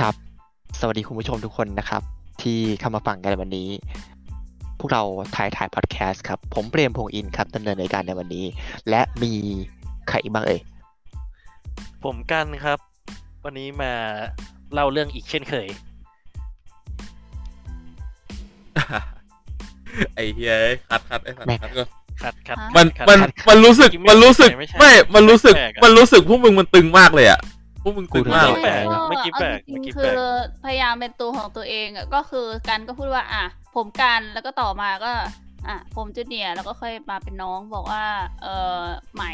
ครับ สวัสดีคุณผู้ชมทุกคนนะครับ ที่เข้ามาฟังกันในวันนี้ พวกเราถ่ายถ่ายพอดแคสต์ครับ ผมเปรมพงษ์อินครับดำเนินในการในวันนี้ และมีใครอีกบ้างเอ่ยผมกันครับ วันนี้มาเล่าเรื่องอีกเช่นเคย ไอ้เฮียคัดคัดไอ้สัตว์คัดก็คัดคัดมันคัดมันคัดมันรู้สึกจริงๆมันรู้สึก ไม่ใช่ไม่ มันรู้สึก แปลกอะ มันรู้สึกพวกมึงมันตึงมากเลยอะพ วกมึงตึงมากไม่เลย แปลกเออเมื่อกี้แปลกเอาจริงเมื่อกี้ๆแปลก คือพยายามเป็นตัวของตัวเองอะก็คือกันก็พูดว่า อะ ผมกันแล้วก็ต่อมาก็ อะ ผมจูเนียร์แล้วก็ค่อยมาเป็นน้องบอกว่า เออไหม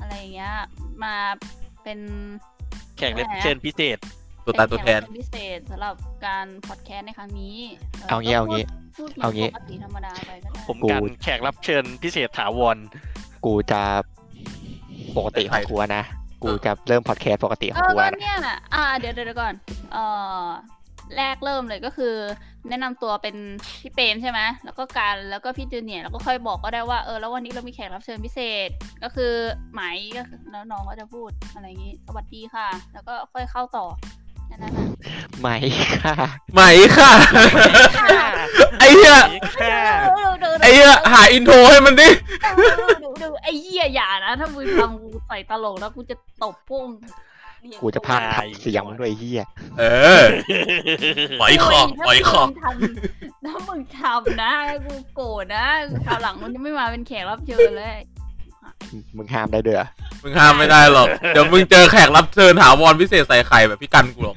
อะไรอย่างเงี้ย มาเป็น แข่งเล่นเชิญพิเศษ ตัวตายตัวแทน เป็ขกรับเชิญพิเศษสำหรับการพอดแคสต์ในครั้งนี้เอางี้เอางี้พูดพูดเอางี้ ปกติธรรมดาไปก็ได้ผมกันแขกรับเชิญพิเศษถาวร กูจะปกติของกูนะ กูจะเริ่มพอดแคสต์ปกติขเอองอกูก็นะเนี่ยน่ะอ่า เดี๋ยวเดี๋ยวก่อนเอ่อแรกเริ่มเลยก็คือ แนะนำตัวเป็นพี่เปรมใช่ไหมแล้วก็การแล้วก็พี่จูเนียร์แล้วก็ค่อยบอกก็ได้ว่าเออแล้ววันนี้เรามีแขกรับเชิญพิเศษ ก็คือไหมก็คือแล้วน้องก็จะพูดอะไรอย่างงี้สวัสดีค่ะ แล้วก็ค่อยเข้าต่อ แค่นั้นนะไหมค่ะไหมค่ะ ไอ้เหี้ยค่ะไอ้เหี้ยหาอินโทรให้มันดิดูดูไอ้เหี้ยอย่านะถ้ามึงทำกูใส่ตลกแล้วกูจะตบพวกมึงกูจะพากทับเสียงมันด้วยไอ้เฮียเออไหมค่ะไหมค่ะถ้ามึงทำถ้ามึงทำนะกูโกรธนะคราวหลังมันจะไม่มาเป็นแขกรับเชิญเลย มึงห้ามได้เด้อมึงห้ามไม่ได้หรอก เดี๋ยวมึงเจอแขกรับเชิญถาวรพิเศษใส่ไข่แบบพี่กันกูหรอก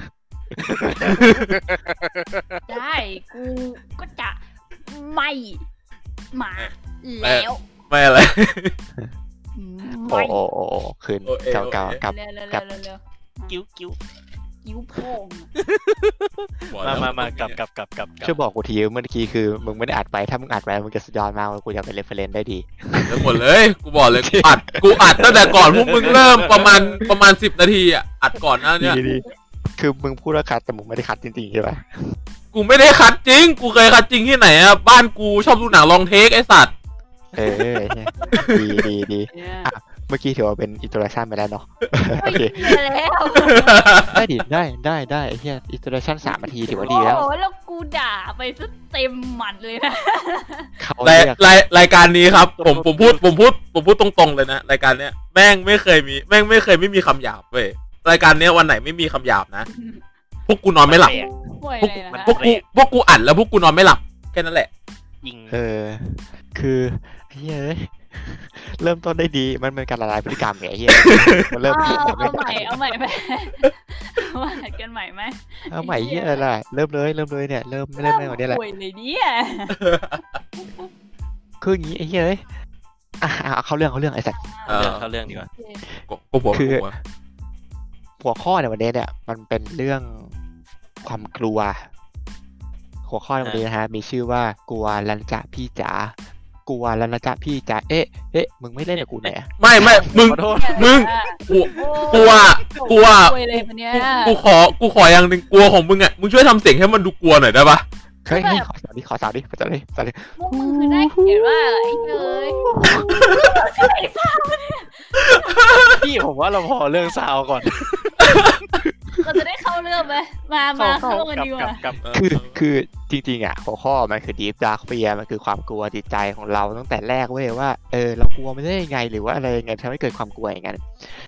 ได้กูก็จะไม่มาแล้วไม่อะไรโอ้ไม่โอ้โอ้โอ้คืนโอ้เอเก่าโอ้เก่าเอกับเร็วเร็วกับเร็วเร็วกิ้วกิ้ว กิ้วโพ่งมามา มากลับกลับกลับกลับกลับช่วยบอกกูทีเมื่อกี้คือมึงไม่ได้อัดไป ถ้ามึงอัดไปมึงจะสุดยอดมากกูจะเป็น reference ได้ดี ทั้งหมดเลย กูบอกเลย กูอัด กูอัดตั้งแต่ก่อนพวกมึงเริ่มประมาณประมาณสิบนาทีอะ อัดก่อนหน้าเนี้ย ดีดีคือมึงพูดว่า cut แต่มึงไม่ได้ cut จริงๆใช่ปะกูไม่ได้ cut จริง กูเคย cut จริงที่ไหนอะ บ้านกูชอบดูหนัง long take ไอสัตว์ เออเนี่ยดีดีดี เนี่ย เมื่อกี้ถือว่าเป็น introduction ไปแล้วเนาะโอไม่เคเหี้ยแล้วได้ดิได้ได้ได้ไอ้เหี้ย introduction สามนาทีถือว่าดีแล้วโอ้โหแล้วกูด่าไปซะเต็มหมัดเลยนะเขารายเรียกรายรายการนี้ครับ ผมผมพูดผมพูดผมพูดตรงๆเลยนะรายการเนี้ยแม่งไม่เคยมีแม่งไม่เคยไม่มีคำหยาบเว้ยรายการเนี้ยวันไหนไม่มีคำหยาบนะ พวกกูนอนไม่หลับแปลกป่วยพวกเลยนะพวกกูพวกกูอัดแล้วพวกกูนอนไม่หลับแค่นั้นแหละยิงเออ คือไอ้เฮ้ย เริ่มต้นได้ดี มันเป็นการละลายพฤติกรรมไงไอ้เฮียมันเริ่มเอาจากเอาใหม่ เอาใหม่ไปเอาใหม่กันใหม่ไหมเอาใหม่เฮียอะไรล่ะเริ่มเลยเริ่มเลยเนี่ย เริ่มเริ่มเริ่มก่อนเนี่ยแหละป่วยเลยเนี่ยคืออย่างนี้ไอ้เฮียเอ้ยอะเอาเขาเรื่องเขาเรื่องไอ้สัตว์เอเรื่อองเข้าเรื่องดีกว่ากูกูบอกคือกูบอกหัวข้อในวันนี้เนี่ย มันเป็นเรื่องความกลัว หัวข้อในวันนี้นะฮะ มีชื่อว่ากลัวลันจะพี่จ๋า กลัวลันจะพี่จ๋าเอ๊ะเอ๊ะมึงไม่เล่นกับกูหน่อยอะไม่ไม่มึงขอโทษมึงกูกูว่ากูว่าป่วยเลยคนเนี้ยกูขอกูขออย่างหนึ่งกลัวของมึงอะมึงช่วยทำเสียงให้มันดูกลัวหน่อยได้ปะเฮ้ยเฮ้ยขอสาวดิขอสาวดิขอสาวดิสาวดิพวกมึงคือได้เขียนว่าไอ้เนยพี่ผมว่าเราพอเรื่องซาวก่อน เราจะได้เข้าเรื่องไหมมามาเข้ากันดีกว่ากับเออคือคือจริงๆอะหัวข้อมันคือ deep dark fear มันคือความกลัวจิตใจของเราตั้งแต่แรกเว้ยว่าเออเรากลัวมันได้ยังไงหรือว่าอะไรยังไงทำให้เกิดความกลัวอย่างนั้น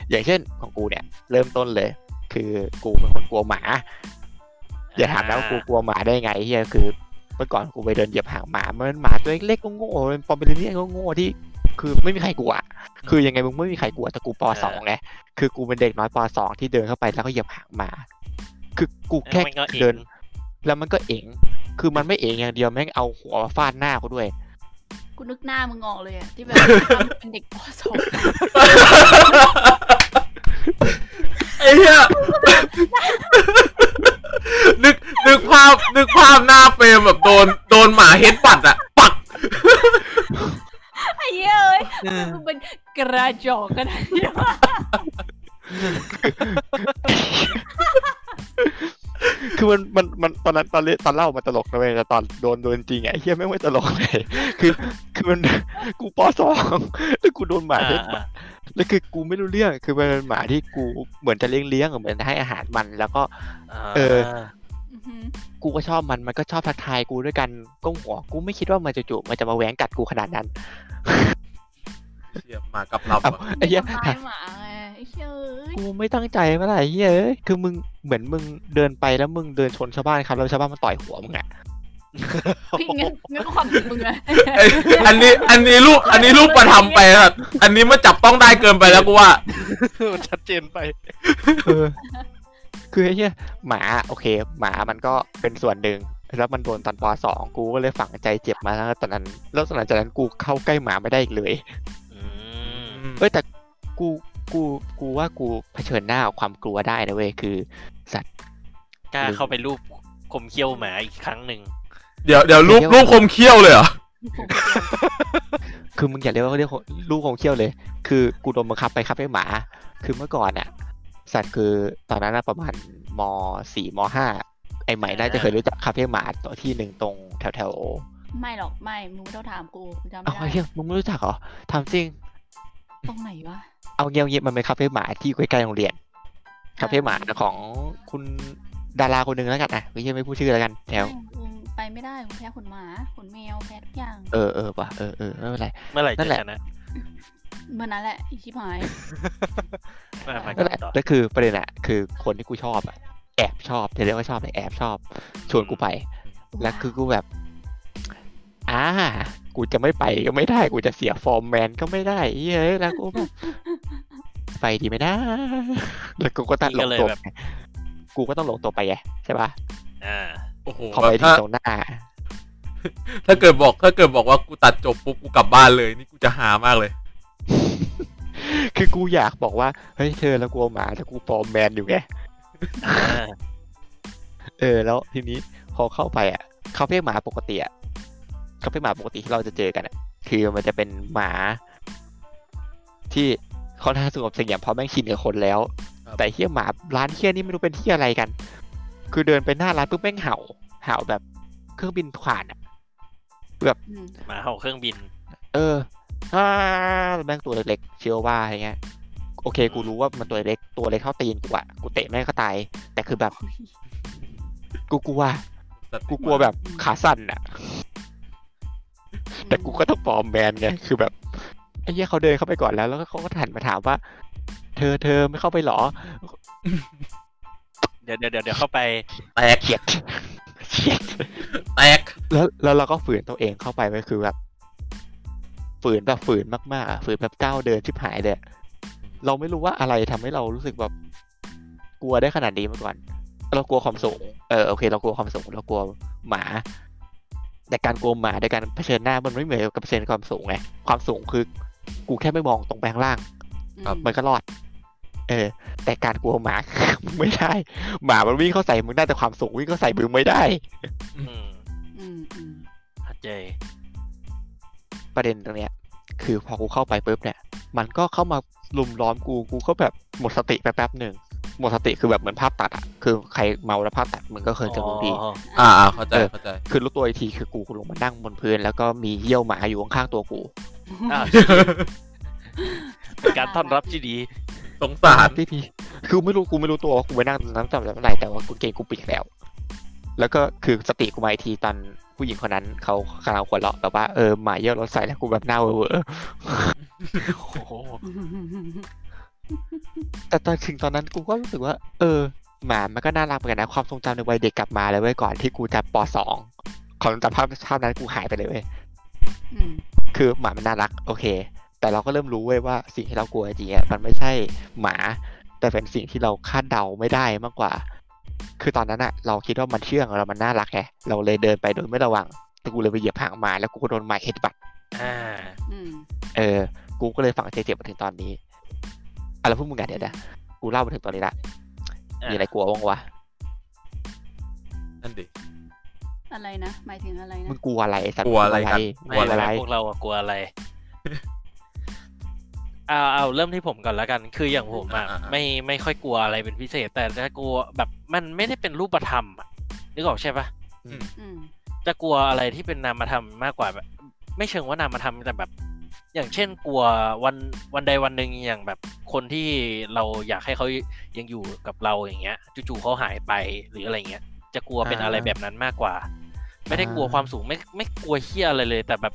อย่างเช่นของกูเนี่ย เริ่มต้นเลย คือกูเป็นคนกลัวหมา อย่าถามนะว่ากูกลัวหมาได้ไงเฮียคือเมื่อก่อนกูไปเดินเหยียบหางหมามันเป็นหมาตัวเล็กๆโง่ๆเป็นปอมเปอเรเนียนโง่ๆที่ คือไม่มีใครกลัว คือยังไงมึงไม่มีใครกลัวแต่กูปสองไงคือกูเป็นเด็กน้อยปสองที่เดินเข้าไปแล้วก็เหยียบหางหมา คือกูแค่มันก็เองเดิน แล้วมันก็เอ๋งคือมันไม่เอ๋งอย่างเดียวแม่งเอาหัวมาฟาดหน้ากูด้วยกูนึกหน้ามึงออกเลยอะที่แบบทำเป็นเด็กปสองไอ้เหี้ยนึกนึกภาพนึกภาพหน้าเฟรมแบบโดนโดนหมาเฮดปัดอะปัก ไอ้เหี้ยเอ้ยมึงเป็นกระจอกกันเนี่ยคือมันมันมันตอนนั้นตอนเล่นตอนเล่ามันตลกนะเว้ยแต่ตอนโดนโดนจริงไอ้เฮียแม่งไม่ตลกเลยคือ คือมันกูปสองแล้วกูโดนหมาเล่นหมาแล้วคือกูไม่รู้เรื่องคือมันเป็นหมาที่กูเหมือนจะเลี้ยงเลี้ยงๆเหมือนให้อาหารมันแล้วก็ เอออือหือกูก็ชอบมันมันก็ชอบทักทายกูด้วยกันก้มหัวกูไม่คิดว่ามันจะจู่ๆมันจะมาแหวงกัดกูขนาดนั้น เชี่ยมากับลำเอาอะไอ้เหี้ยทำร้ายหมาไงไอ้เหี้ยเอ้ยกูไม่ตั้งใจเมื่อไหร่เฮ้ยคือมึงเหมือนมึงเดินไปแล้วมึงเดินชนชาวบ้านครับแล้วชาวบ้านมันต่อยหัวมึงอะพี่งั้นงั้นก็ความผิดมึงไงเอ้ยอันนี้อันนี้ลูกอันนี้ลูกประทำไปครับอันนี้มันจับต้องได้เกินไปแล้วกูว่า มันชัดเจนไป เออคือไอ้เหี้ยหมาโอเค หมามันก็เป็นส่วนหนึ่ง แล้วมันโดนตอนปสองกูก็เลยฝังใจเจ็บมาตั้งแต่ตอนนั้น แล้วหลังจากนั้นกูเข้าใกล้หมาไม่ได้อีกเลยอืมเอ้ยแต่กูกูกูว่ากูเผชิญหน้ากับความกลัวได้นะเว้ยคือสัตว์กล้าเข้าไปรูปคมเขี้ยวหมาอีกครั้งหนึ่งเดี๋ยวเดี๋ยวรูปรูปคมเขี้ยวเลยเหรอคือมึงอย่าเรียกว่าเรียกลูกของเขี้ยวเลย คือกูโดนบังคับไปครับให้หมา คือเมื่อก่อนอะสัตว์คือตอนนั้นน่ะประมาณมสี่มห้า ไอใหม่น่าจะเคยรู้จักคาเฟ่หมาตัวที่หนึ่งตรงแถวแถวไม่หรอกไม่มึงไม่ต้องถามกูกูจำๆไม่เอาได้เฮียมึงไม่รู้จักเหรอทำจริง ตรงไหนวะเอาเงี้ยเอาเงี้ยมันเป็นคาเฟ่หมาที่อยู่ใกล้ๆโรงเรียนคาเฟ่หมาของคุณดาราคนหนึ่งแล้วกันนะไม่ใช่ไม่พูดชื่อแล้วกันแถวไม่กูไปไม่ได้กูแพ้ขนหมาขนแมวแพ้ทุกอย่าง เออเออว่ะเออเออไม่เป็นไรเมื่อไหร่นั่จะนแหละชนะเมื่อนั้นแหละอีชิบหายมามานั่นแหละต่อแล้วคือประเด็นอะคือคนที่กูชอบอะ แอบชอบจะเรียกว่าชอบเลยแอบชอบ ชวนกูไป แล้วคือกูแบบอ่ากูจะไม่ไปก็ไม่ได้ กูจะเสียฟอร์มแมนก็ไม่ได้เฮ้ยแล้วกูแบบไปดีไหมนะแล้วกูก็ตั้งหลงตัวไปกูก็ต้องหลงตัวไปไงใช่ปะอ่าโอ้โหพอไปถึถ้างตรงหน้า ถ้าเกิดบอกถ้าเกิดบอกว่ากูตัดจบปุ๊บกูกลับบ้านเลย นี่กูจะหามากเลย คือกูอยากบอกว่าเฮ้ยเธอแล้วกูเอาหมาแต่กูฟอร์มแมนอยู่ไงอ่า เออ แล้วทีนี้พอเข้าไปอะคาเฟ่หมาปกติอะคาเฟ่หมาปกติที่เราจะเจอกันอะ คือมันจะเป็นหมา ที่ค่อนข้างสงบเสงี่ยมเพราะแม่งชินกับคนแล้ว ครับ แต่เฮี้ยหมาร้านเฮี้ยนี่ไม่รู้เป็นเฮี้ยอะไรกัน คือเดินไปหน้าร้านปุ๊บแม่งเห่าเห่าแบบเครื่องบินผ่านอะ อืมหมาเห่าเครื่องบิน เอออ่าแม่งตัวเล็กๆเชียวว่าอย่างเงี้ย โอเค กูรู้ว่ามันตัวเล็กตัวเล็กเท่าตีนกูอะกูเตะแม่งก็ตาย แต่คือแบบ กูกลัวกูกลัวแบบขาสั่นอะแต่กูก็ต้องปลอมแมนไงคือแบบไอ้เหี้ยเขาเดินเข้าไปก่อนแล้ว แล้วก็เขาก็หันมาถามว่า เธอเธอไม่เข้าไปหรอ เดี๋ยวเดี๋ยวเดี๋ยวเดี๋ยวเข้าไปแตกเกลียดเกลียดแตกแล้วแล้วเราก็ฝืนตัวเองเข้าไปไปคือแบบฝืนแบบฝืนมากๆอะฝืนแบบก้าวเดินชิบหายเลยอะ เราไม่รู้ว่าอะไรทำให้เรารู้สึกแบบกลัวได้ขนาดนี้มาก่อน เรากลัวความสูง เออโอเค เรากลัวความสูงเรากลัวหมา แต่การกลัวหมาในการเผชิญหน้ามันไม่เหมือนกับเผชิญความสูงไงความสูงคือ กูแค่ไม่มองตรงไปข้างล่างอืมมันก็รอด เออ แต่การกลัวหมาไม่ได้ หมามันวิ่งเข้าใส่มึงได้แต่ความสูงวิ่งเข้าใส่มึงไม่ได้ อืมอืมอืมเข้าใจประเด็นตรงเนี้ย คือพอกูเข้าไปปุ๊บเนี่ย มันก็เข้ามา ลุมล้อมกูกูก็แบบหมดสติไปแป๊บหนึ่งหมดสติคือแบบเหมือนภาพตัดอะคือใครเมาแล้วภาพตัดมึงก็เคยจะรู้ดีอ๋ออ่าอ่าเข้าใจเออเข้าใจคือรู้ตัวอีกทีคือกูกูลงมานั่งบนพื้น แล้วก็มีเยี่ยวหมาอยู่ข้างๆตัวกูอ้าวเป็นการต้อนรับที่ดีสงสารพี่พี่คือไม่รู้กูไม่รู้ตัวว่ากูไปนั่งตรงนั้นจำได้เมื่อไหร่แต่ว่ากูเกงกูปิดแล้ว แล้วก็คือสติกูมาอีกทีตอน ผู้หญิงคนนั้นเขากำลังหัวเราะแบบว่าเออหมาเยี่ยวรถใส่แล้วกูแบบหน้าเวอร์โอ้โหๆแต่ตอนถึงตอนนั้นกูก็รู้สึกว่า เออ หมามันก็น่ารักเหมือนกันนะความทรงจำในวัยเด็กกลับมาเลยเว้ยก่อนที่กูจะปสองความทรงจำภาพภาพนั้นกูหายไปเลยเว้ยอืมคือหมามันน่ารัก โอเค แต่เราก็เริ่มรู้เว้ยว่าสิ่งที่เรากลัวจริงๆอะมันไม่ใช่หมา แต่เป็นสิ่งที่เราคาดเดาไม่ได้มากกว่า คือตอนนั้นอะเราคิดว่ามันเชื่องเรามันน่ารักไงเราเลยเดินไปโดยไม่ระวังแต่กูเลยไปเหยียบหางหมาแล้วกูก็โดนหมาเฮดบัตอ่าอืมเออ กูก็เลยฝังใจเจ็บมาถึงตอนนี้อะไรพวกมึงอะเดี๋ยวนะกูเล่ามาถึงตอนนี้ละอะมีอะไรกลัวบ้างวะนั่นดิอะไรนะหมายถึงอะไรมึนะงกลัวอะไรสัตว์กลัวอะไรกันมึงไม่กลัวอะไรไม่พวกเราอะกลัวอะไร เอาเอาเริ่มที่ผมก่อนแล้วกัน คืออย่างผมอะอ่าๆๆไม่ไม่ค่อยกลัวอะไรเป็นพิเศษ แต่ถ้ากลัวแบบมันไม่ได้เป็นรูปธรรมอะนึกออกใช่ปะอืมจะกลัวอะไรที่เป็นนามธรรมมากกว่าแบบ ไม่เชิงว่านามธรรมแต่แบบ อย่างเช่นกลัววันวันใดวันหนึ่งอย่างแบบคนที่เราอยากให้เขายังอยู่กับเราอย่างเงี้ยจู่ๆเขาหายไปหรืออะไรเงี้ยจะกลัวเป็นอ่าอะไรแบบนั้นมากกว่า ไม่ได้กลัวอ่าความสูงไม่ไม่กลัวเฮี้ยอะไรเลย แต่แบบ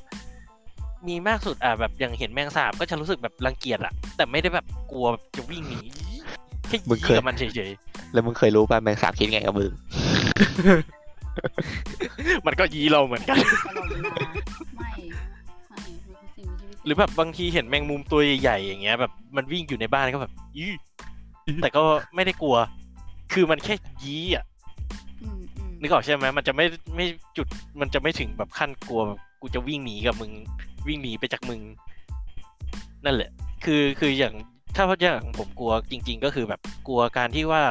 มีมากสุดอะแบบอย่างเห็นแมงสาบก็จะรู้สึกแบบรังเกียจอะแต่ไม่ได้แบบกลัวแบบจะวิ่งหนีแค่มึงยี้เคยกับมันเฉยแล้วมึงเคยรู้ป่ะแมงสาบคิดไงกับมึงๆมันก็ยี้เราเหมือนกันตลอดเวลาไม่ไม่มันคือสิ่งมีชีวิตหรือแบบบางทีเห็นแมงมุมตัวใหญ่ๆอย่างเงี้ย แบบมันวิ่งอยู่ในบ้านก็แบบยี่แต่ก็ไม่ได้กลัว คือมันแค่ยี้อะอืมอืมนึกออกใช่ไหมมันจะไม่ไม่จุดมันจะไม่ถึงแบบขั้นกลัวแบบกูจะวิ่งหนีกับมึง วิ่งหนีไปจากมึง นั่นแหละ คือคืออย่างถ้าอย่างผมกลัวจริง ๆ ก็คือแบบกลัวการที่ว่า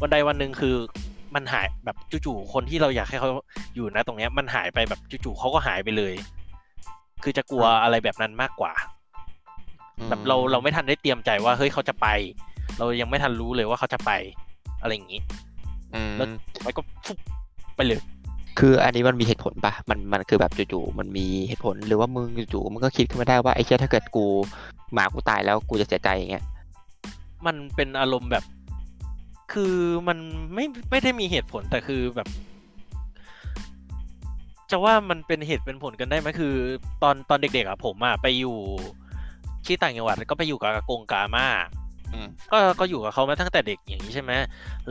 วันใดวันหนึ่งคือมันหายแบบจู่ๆคนที่เราอยากให้เขาอยู่นะตรงเนี้ยมันหายไปแบบจู่ๆเขาก็หายไปเลย คือจะกลัวอะไรแบบนั้นมากกว่า แบบเราเราไม่ทันได้เตรียมใจว่าเฮ้ยเขาจะไป เรายังไม่ทันรู้เลยว่าเขาจะไป อะไรอย่างนี้อืมแล้วมันก็ฟุบไปเลย คืออันนี้มันมีเหตุผลปะมันมันคือแบบจู่ๆมันมีเหตุผลหรือว่ามึงจู่ๆมันก็คิดขึ้นมาได้ว่าไอ้เชี่ยถ้าเกิดกูหมากูตายแล้วกูจะเสียใจอย่างเงี้ยมันเป็นอารมณ์แบบ คือมันไม่ไม่ได้มีเหตุผลแต่คือแบบ จะว่ามันเป็นเหตุเป็นผลกันได้ไหมคือ ตอนตอนเด็กๆอะผมอะไปอยู่ที่ต่างจังหวัดก็ไปอยู่กับอากงกาม่าอืมก็ก็อยู่กับเขามาตั้งแต่เด็กอย่างนี้ใช่ไหม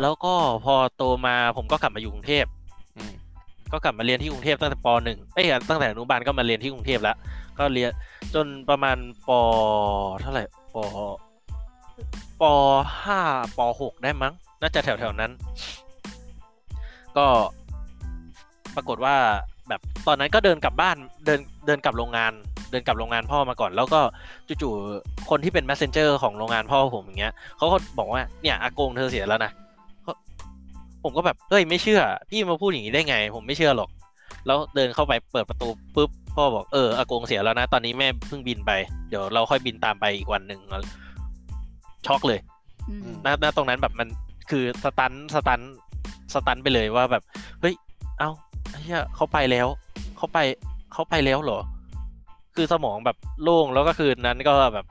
แล้วก็พอโตมาผมก็กลับมาอยู่กรุงเทพอืม ก็กลับมาเรียนที่กรุงเทพตั้งแต่ปหนึ่งเอ้ยตั้งแต่อนุบาลก็มาเรียนที่กรุงเทพแล้ว ก็เรียนจนประมาณปเท่าไหร่ปปห้าปหกได้มั้ง น่าจะแถวแถวๆนั้น ก็ปรากฏว่าแบบตอนนั้นก็เดินกลับบ้านเดินเดินกลับโรงงาน เดินกลับโรงงานพ่อมาก่อน แล้วก็จู่ๆคนที่เป็น messenger ของโรงงานพ่อผมอย่างเงี้ยเขาก็บอกว่าเนี่ยอากงเธอเสียแล้วนะ ผมก็แบบเฮ้ยไม่เชื่อ พี่มาพูดอย่างนี้ได้ไง ผมไม่เชื่อหรอก แล้วเดินเข้าไปเปิดประตูปุ๊บพ่อบอกเอออากงเสียแล้วนะ ตอนนี้แม่เพิ่งบินไป เดี๋ยวเราค่อยบินตามไปอีกวันหนึ่งช็อกเลยอืมณณตรงนั้นแบบมันคือสตันสตันสตันไปเลยว่าแบบเฮ้ยเอ้าไอ้เหี้ยเขาไปแล้วเขาไปเขาไปแล้วเหรอ คือสมองแบบโล่งแล้วก็คืนนั้นก็แบบ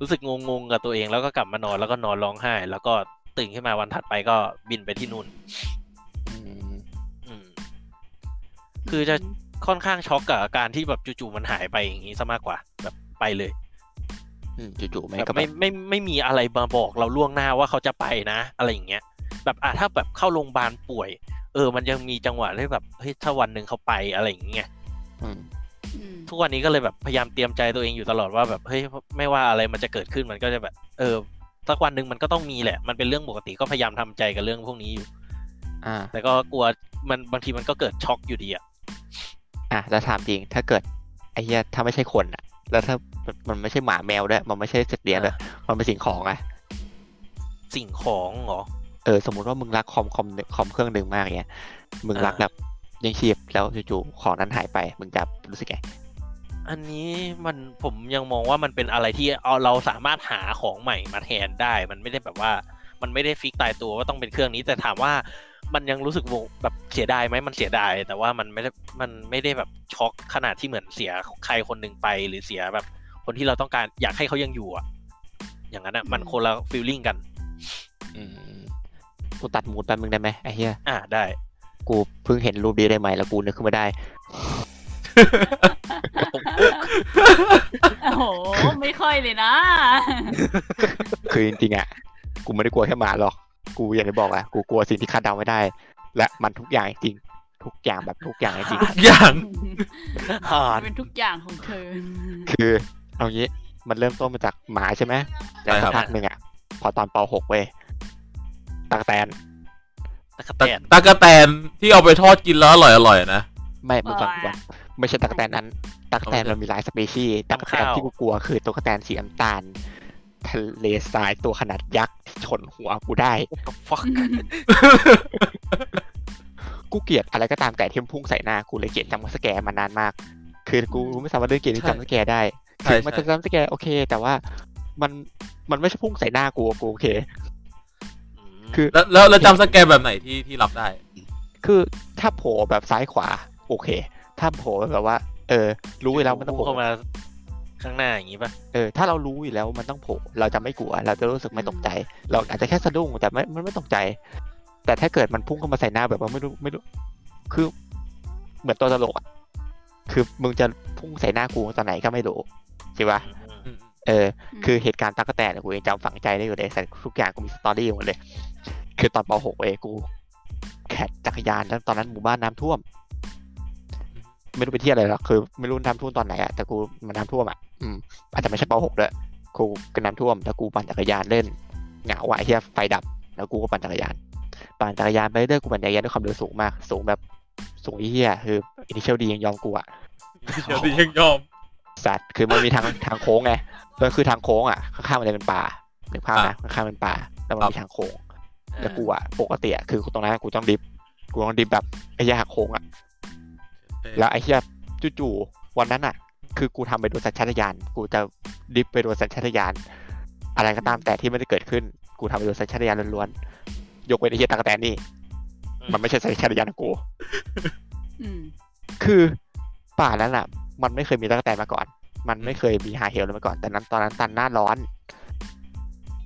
รู้สึกงงๆกับตัวเองแล้วก็กลับมานอนแล้วก็นอนร้องไห้ แล้วก็ ตื่นขึ้นมาวันถัดไปก็บินไปที่นู่นอืมอืมคือจะค่อนข้างช็อกกับการที่แบบจู่ๆมันหายไปอย่างนี้ซะมากกว่าแบบไปเลยอืมจู่ๆแม่งแบบก็แบไม่บไม่ไม่มีอะไรมาบอกเราล่วงหน้าว่าเขาจะไปนะ อะไรอย่างเงี้ย แบบอะถ้าแบบเข้าโรงพยาบาลป่วย เออ มันยังมีจังหวะที่แบบเฮ้ยถ้าวันหนึ่งเขาไปอะไรอย่างเงี้ยอืมอืมทุกวันนี้ก็เลยแบบพยายามเตรียมใจตัวเองอยู่ตลอดว่าแบบเฮ้ยไม่ว่าอะไรมันจะเกิดขึ้นมันก็จะแบบ เออ สักวันหนึ่งมันก็ต้องมีแหละ มันเป็นเรื่องปกติก็พยายามทำใจกับเรื่องพวกนี้อยู่ อ่า แต่ก็กลัวมันบางทีมันก็เกิดช็อกอยู่ดีอะอะแล้วถามจริง ถ้าเกิดไอ้เหี้ยถ้าไม่ใช่คนอะ แล้วถ้ามันไม่ใช่หมาแมวด้วย มันไม่ใช่สัตว์เลี้ยงด้วยมันเป็นสิ่งของอะ สิ่งของเหรอ เออ สมมุติว่ามึงรักคอมคอมคอมเครื่องหนึ่งมากเงี้ย มึงรักอ่าแบบยังชีพแล้วจู่ๆของนั้นหายไป มึงจะรู้สึกไง อันนี้มันผมยังมองว่ามันเป็นอะไรที่เอาเราสามารถหาของใหม่มาแทนได้ มันไม่ได้แบบว่า มันไม่ได้ฟิกตายตัวว่าต้องเป็นเครื่องนี้แต่ถามว่ามันยังรู้สึกวงแบบเสียดายไหมมันเสียดาย แต่ว่ามันไม่ได้มันไม่ได้แบบช็อกขนาดที่เหมือนเสียใครคนหนึ่งไปหรือเสียแบบ คนที่เราต้องการอยากให้เขายังอยู่อะอย่างนั้นอะมันคนละฟีลลิ่งกัน อืมกูตัดมูดแป๊บนึงได้ไหมไอ้เหี้ยอ่าได้ กูเพิ่งเห็นรูปดีได้ไหมแล้วกูนึกขึ้นมาได้ โอ้โห ไม่ค่อยเลยนะ คือจริงๆอะ กูไม่ได้กลัวแค่หมาหรอก กูอย่างที่บอกอะ กูกลัวสิ่งที่คาดเดาไม่ได้ และมันทุกอย่างจริง ทุกอย่างแบบทุกอย่างจริงทุกอย่าง หานเป็นทุกอย่างของเธอ คือเอางี้มันเริ่มต้นมาจากหมาใช่ไหมแล้วใช่ครัสับกพักหนึ่งอะ พอตอนป .6 เว้ยตากแตน ตะกะตะแตน ตะกะแตนที่เอาไปทอดกินแล้วอร่อยอร่อยๆนะ ไม่ไม่ฟังกูก่อน ไม่ใช่ตากแตนนั้นตากแตนมันมีหลายสเปชีส์ตากแตนที่กูกลัวคือตัวกระแตนสีน้ำตาลทะเลทรายตัวขนาดยักษ์ที่ชนหัวกูได้fuck กูเกลียดอะไรก็ตามแต่ที่มันพุ่งใส่หน้ากูเลยเกลียด jump scare มานานมาก คือกูไม่สามารถเล่นเกมที่ใช้ jump scare ได้ใช่ถึงมันใช่จะ jump scare โอเค แต่ว่ามันมันไม่ใช่พุ่งใส่หน้ากูอะกูโอเค คือแล้วแล้วแล้ว jump scare แบบไหนที่ที่รับได้ คือถ้าโผล่แบบซ้ายขวา โอเค ถ้าโผล่แบบว่า เออ รู้อยู่แล้วมันต้องพุ่โผงล่เข้ามาขข้างหน้าอย่างงี้ปะเออถ้าเรารู้อยู่แล้วมันต้องโผล่เราจะไม่กลัว เราจะรู้สึกไม่ตกใจ เราอาจจะแค่สะดุ้งแต่ไม่มันไม่ตกใจ แต่ถ้าเกิดมันพุ่งเข้ามาใส่หน้าแบบว่าไม่รู้ไม่รู้ คือเหมือนตัวตลกอะคือมึงจะพุ่งใส่หน้ากูตอนไหนก็ไม่รู้ใช่ปะอืมอืมเออ คือเหตุการณ์ตั๊กแตนเนี่ยกูยังจำฝังใจได้อยู่เลยแต่ทุกอย่างกูมีสตอรี่หมดเลย คือตอนป .6 เองกูแข่จักรยานแล้วตอนนั้นหมู่บ้านน้ำท่วม ไม่รู้ไปเที่ยวอะไรหรอกคือ ไม่รู้น้ำท่วมตอนไหนอะแต่กูมันน้ำท่วมอะอืมอาจจะไม่ใช่ป .6 ด้วยกูก็น้ำท่วมแล้วกูปั่นจักรยานเล่นเหงาอะไอ้เหี้ยไฟดับ แล้วกูก็ปั่นจักรยาน ปั่นจักรยานไปเรื่อยกูปั่นจักรยานด้วยความเร็วสูงมาก สูงแบบสูงไอ้เหี้ยคืออินิเชียลดียังยอมกูอะเดี๋ยวดิยังยอมสัตว์คือมันมีทางทางโค้งไงแล้วคือทางโค้งอะข้างๆมันจะเป็นป่าหนึ่งภาพนะข้างๆเป็นป่าแล้วมันมีทางโค้งแล้วกูอะปกติอะคือตรงนั้นกูต้องดิฟกูต้องดิฟแบบไอ้ยาหักโค้งอะ แล้วไอ้เหี้ยจู่ๆวันนั้นอะ คือกูทำไปโดยสัญชาตญาณกูจะดิฟไปโดยสัญชาตญาณอะไรก็ตามแต่ที่ไม่ได้เกิดขึ้น กูทำไปโดยสัญชาตญาณล้วนๆยกเว้นไอ้เหี้ยตากแตนนี่ มันไม่ใช่สัญชาตญาณของกูอืมคือป่านั้นอะ มันไม่เคยมีตะกแตนมาก่อน มันไม่เคยมีหาเหวเลยมาก่อน แต่นั้นตอนนั้นตันหน้าร้อน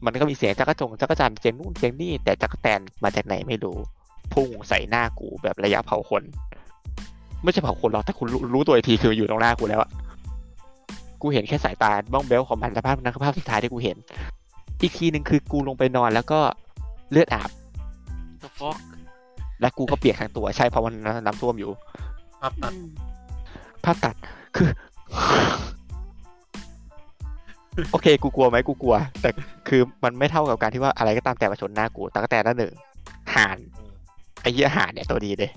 มันก็มีเสียงจักรจงจักรจันทร์เสียงนู่นเสียงนี่แต่จักรแตนมาจากไหนไม่รู้ พุ่งใส่หน้ากูแบบระยะเผาขน ไม่ใช่เผาขนหรอกแต่คุณรู้รู้ตัวอีกทีคืออยู่ตรงหน้ากูแล้วอะกูเห็นแค่สายตาบ้องเบลของมันสภาพนั้นคือภาพสุดท้ายที่กูเห็น อีกทีหนึ่งคือกูลงไปนอนแล้วก็เลือดอาบ The fuck และกูก็เปียกทั้งตัวใช่เพราะมันน้ำท่วมอยู่ภาพตัดอืมภาพตัดคือ โอเค กูกลัวไหมกูกลัว แต่คือมันไม่เท่ากับการที่ว่าอะไรก็ตามแต่มาชนหน้ากูตั้งแต่ละหนึ่งห่านอืมไอ้เหี้ยห่านเนี่ยตัวดีเลย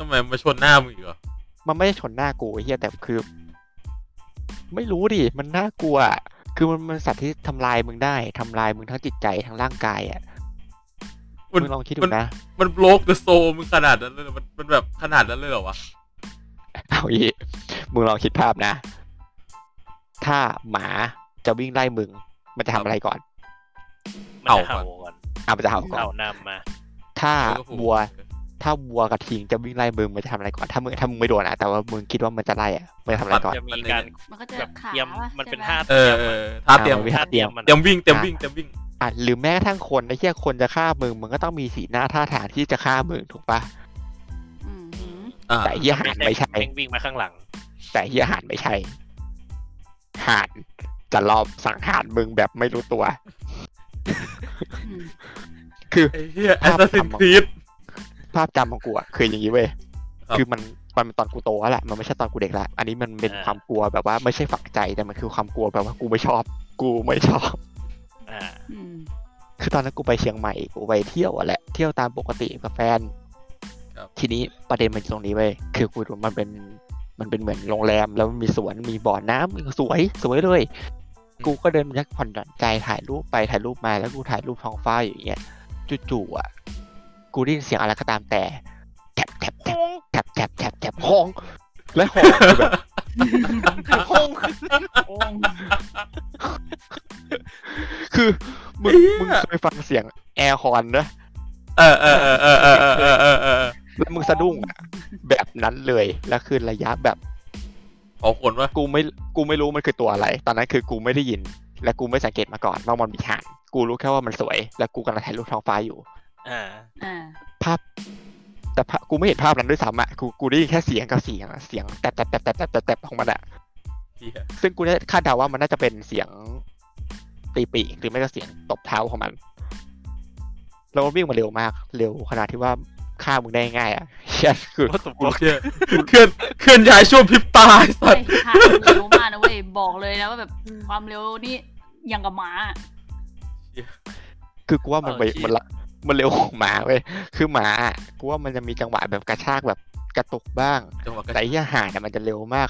ทำไมมาชนหน้ามึงอีกเหรอมันไม่ได้ชนหน้ากูไอ้เหี้ยแต่คือ ไม่รู้ดิมันน่ากลัวอะคือมันมันสัตว์ที่ทำลายมึงได้ทำลายมึงทั้งจิตใจทั้งร่างกายอะมันมึงลองคิดดูมันนะมันโบลกเดอะโซมึงขนาดนั้นเลยเหรอมันมันแบบขนาดนั้นเลยเหรอวะเอาอีกมึงลองคิดภาพนะ ถ้าหมาจะวิ่งไล่มึง มันจะทำอะไรก่อนมันจะเห่าก่อนอะมันจะเห่าก่อนเห่านำมา ถ้าแล้วก็ผูกวัว ถ้าวัวกับทิงจะวิ่งไล่มึงมันจะทำอะไรก่อน ถ้ามึงถ้ามึงไม่โดนอะแต่ว่ามึงคิดว่ามันจะไล่อะมันจะทำอะไรก่อนจะมีการมันก็จะแบบขาเตรียมวะมันเป็นใช่ไหท่าเออเออท่าเตรียมอ่าท่าเตรียมมันเตรียมวิ่งเตรียมวิ่งเตรียมวิ่งอะหรือแม้กระทั่งคนไอ้เหี้ยคนจะฆ่ามึงมึงก็ต้องมีสีหน้าท่าทางที่จะฆ่ามึงถูกปะอืมอืมอ่าแต่ไอ้เหี้ยห่านไม่ใช่แม่งวิ่งมาข้างหลัง แต่เหี้ยห่านไม่ใช่ห่านจะรอบสังหารมึงแบบไม่รู้ตัวอืมคือไอ้เหี้ยแอภาสพซัสซินจำอะครีด ภาพจำของกูอะคืออย่างนี้เว้ยครับ คือมันมันเป็นตอนกูโตแล้วแหละมันไม่ใช่ตอนกูเด็กละอันนี้มันเป็นอ่าความกลัวแบบว่าไม่ใช่ฝังใจแต่มันคือความกลัวแบบว่ากูไม่ชอบ กูไม่ชอบ อ่า อืมคือตอนนั้นกูไปเชียงใหม่กูไปเที่ยวอะแหละเที่ยวตามปกติกับแฟนครับ ทีนี้ประเด็นมันอยู่ตรงนี้เว้ยคือกูดูมันเป็นมันเป็นเหมือนโรงแรมแล้วมันมีสวนมีบ่อน้ำสวยสวยเลย กูก็เดินยักผ่อนหย่อนใจถ่ายรูปไปถ่ายรูปมาแล้วกูถ่ายรูปท้องฟ้าอยู่อย่างเงี้ยจู่ๆอะ กูได้ยินเสียงอะไรก็ตามแต่แทบแทบแทบแทบแทบแทบแทบห้อง และห้องคือแบบห้องโอ้คือมึงเหี้ยมึงเคยฟังเสียง air horn นะเออเออเออเออเออเออเออเออเออแล้วมึงสะดุ้งอะแบบนั้นเลยแล้วคือระยะแบบขอคนวะกูไม่กูไม่รู้มันคือตัวอะไร ตอนนั้นคือกูไม่ได้ยิน และกูไม่สังเกตมาก่อนว่ามันมีห่านกูรู้แค่ว่ามันสวย และกูกำลังถ่ายรูปท้องฟ้าอยู่ อ่าอ่าภาพ แต่ภาพกูไม่เห็นภาพนั้นด้วยซ้ำอะกูกูได้ยินแค่เสียงกับเสียงอะเสียงแตบแตบแตบแตบแตบแตบแตบของมันอะเหี้ยซึ่งกูได้คาดเดาว่ามันน่าจะเป็นเสียงตีปีกหรือไม่ก็เสียงตบเท้าของมันแล้วมันวิ่งมาเร็วมาก เร็วขนาดที่ว่าฆ่ามึงได้ง่ายอะเชี่ยคือ What the กู fuck เชี่ยเคลื่อนเคลื่อนย้ายช่วงพริบตาไอ้สัเฮ้ตยว์หาเร็วมากนะเว้ยบอกเลยนะว่าแบบความเร็วนี่ยังกับหมาคือกูว่ามันไปเออเชี่ยมันละ มันเร็วของหมาเว้ยคือหมาอะกูว่ามันจะมีจังหวะแบบกระชากแบบกระตุกบ้าง จังหวะกระแต่ไอ้เหี้ยห่านอะมันจะเร็วมาก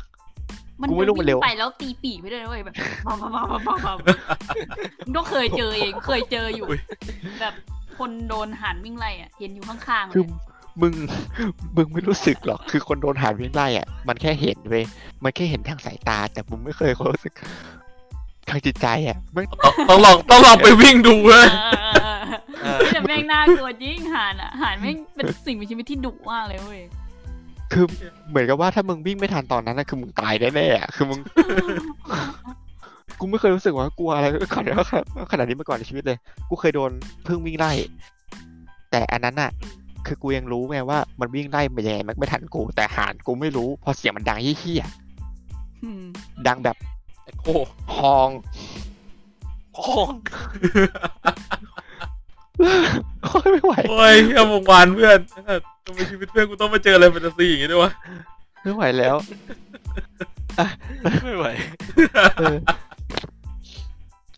มันกูไม่รู้มันเร็ว วิ่งไปแล้วตีปีกไปด้วยนะเว้ยแบบบ้าบ้าบ้าบ้าบ้ามึงก็เคยเจอเองเคยเจออยู่ อุ๊ย แบบคนโดนหันวิ่งไล่อะเห็นอยู่ข้างๆเลคือยมึงมึงไม่รู้สึกหรอก คือคนโดนหานวิ่งไล่อะ มันแค่เห็นเว้ยมันแค่เห็นทางสายตา แต่มึงไม่เคยรู้สึก ทางจิตใจอะไม่ต้องต้องลองต้องลองไปวิ่งดูเว้ยเออแต่แม่งน่ากลัวจริงหันอะหันแม่งเป็นสิ่งมีชีวิตที่ดุมากเลยเว้ยคือเหมือนกับว่าถ้ามึงวิ่งไม่ทันตอนนั้นนะคือมึงตายแน่ๆอะคือมึงกูไม่เคยรู้สึกว่ากลัวอะไรก่อนแล้วขนาดนี้มาก่อนในชีวิตเลย กูเคยโดนพึ่งวิ่งไล่ แต่อันนั้นน่ะ คือกูยังรู้ไงว่ามันวิ่งไล่มายังไงมันไม่ทันกู แต่หานกูไม่รู้เพอเสียงมันดังเฮี้ยอืมๆดังแบบ ไอ้โคฮองโอ้โอ้ยไม่ไหวโอ้ยเฮียมงวานเพื่อนทำไมชีวิตเพื่อนกูต้องมาเจออะไรแฟนตาซีอย่างงี้ด้วยวะไม่ไหวแล้วไม่ไหวเออ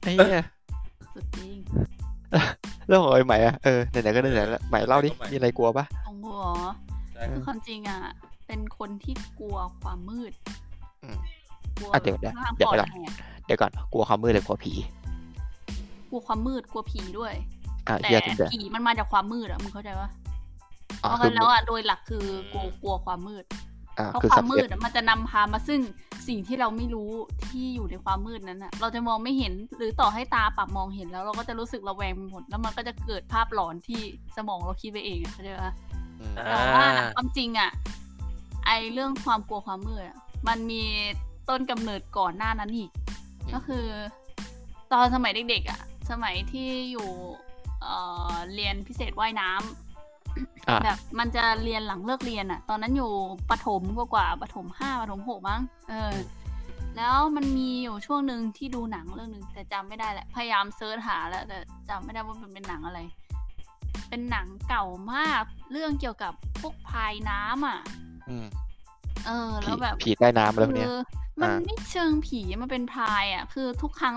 ไอ้เนี่ยสุดจริงเรื่องของไอ้ใหม่อะเออไหนๆก็ไหนๆแล้วใหม่เล่าดิมีอะไรกลัวปะของกูเหรอใช่คือความจริงอะ เป็นคนที่กลัวความมืด อืมกลัวอะเดี๋ยวเดี๋ยวห้ามเดี๋ยวปอไปดก่อนแหกเดี๋ยวก่อนกลัวความมืดเลยกลัวผีกลัวความมืดกลัวผีด้วยอะแต่เฮียถึงจะผีมันมาจากความมืดอะมึงเข้าใจปะอ๋อเพราะคืงั้อนแล้วอะโดยหลักคือกูกลัวความมืดอ่าเพราะคือควาสัมบมืเอ็ดอะมันจะนำพามาซึ่งสิ่งที่เราไม่รู้ที่อยู่ในความมืดนั้นอะเราจะมองไม่เห็นหรือต่อให้ตาปรับมองเห็นแล้ว เราก็จะรู้สึกระแวงไปหมดแล้วมันก็จะเกิดภาพหลอนที่สมองเราคิดไปเองอะเข้าใจปะอืมแต่ว่าความจริงอะไอเรื่องความกลัวความมืดอะมันมี ต้นกำเนิดก่อนหน้านั้นอีก ก็คือ ตอนสมัยเด็กๆอะสมัยที่อยู่เอ่อเรียนพิเศษว่ายน้ำอะแบบมันจะเรียนหลังเลิกเรียนอะตอนนั้นอยู่ประถมกว่าๆประถมห้าประถมหกมั้งเออ แล้วมันมีอยู่ช่วงหนึ่งที่ดูหนังเรื่องหนึ่งแต่จำไม่ได้แหละ พยายามเซิร์ชหาแล้วแต่จำไม่ได้ว่ามันเป็นหนังอะไร เป็นหนังเก่ามากเรื่องเกี่ยวกับพวกพายน้ำอะอืม เออผีแล้วแบบผีใต้น้ำอะไรพวกเนี้ยคือมันอ่าไม่เชิงผีมันเป็นพายอะ คือทุกครั้ง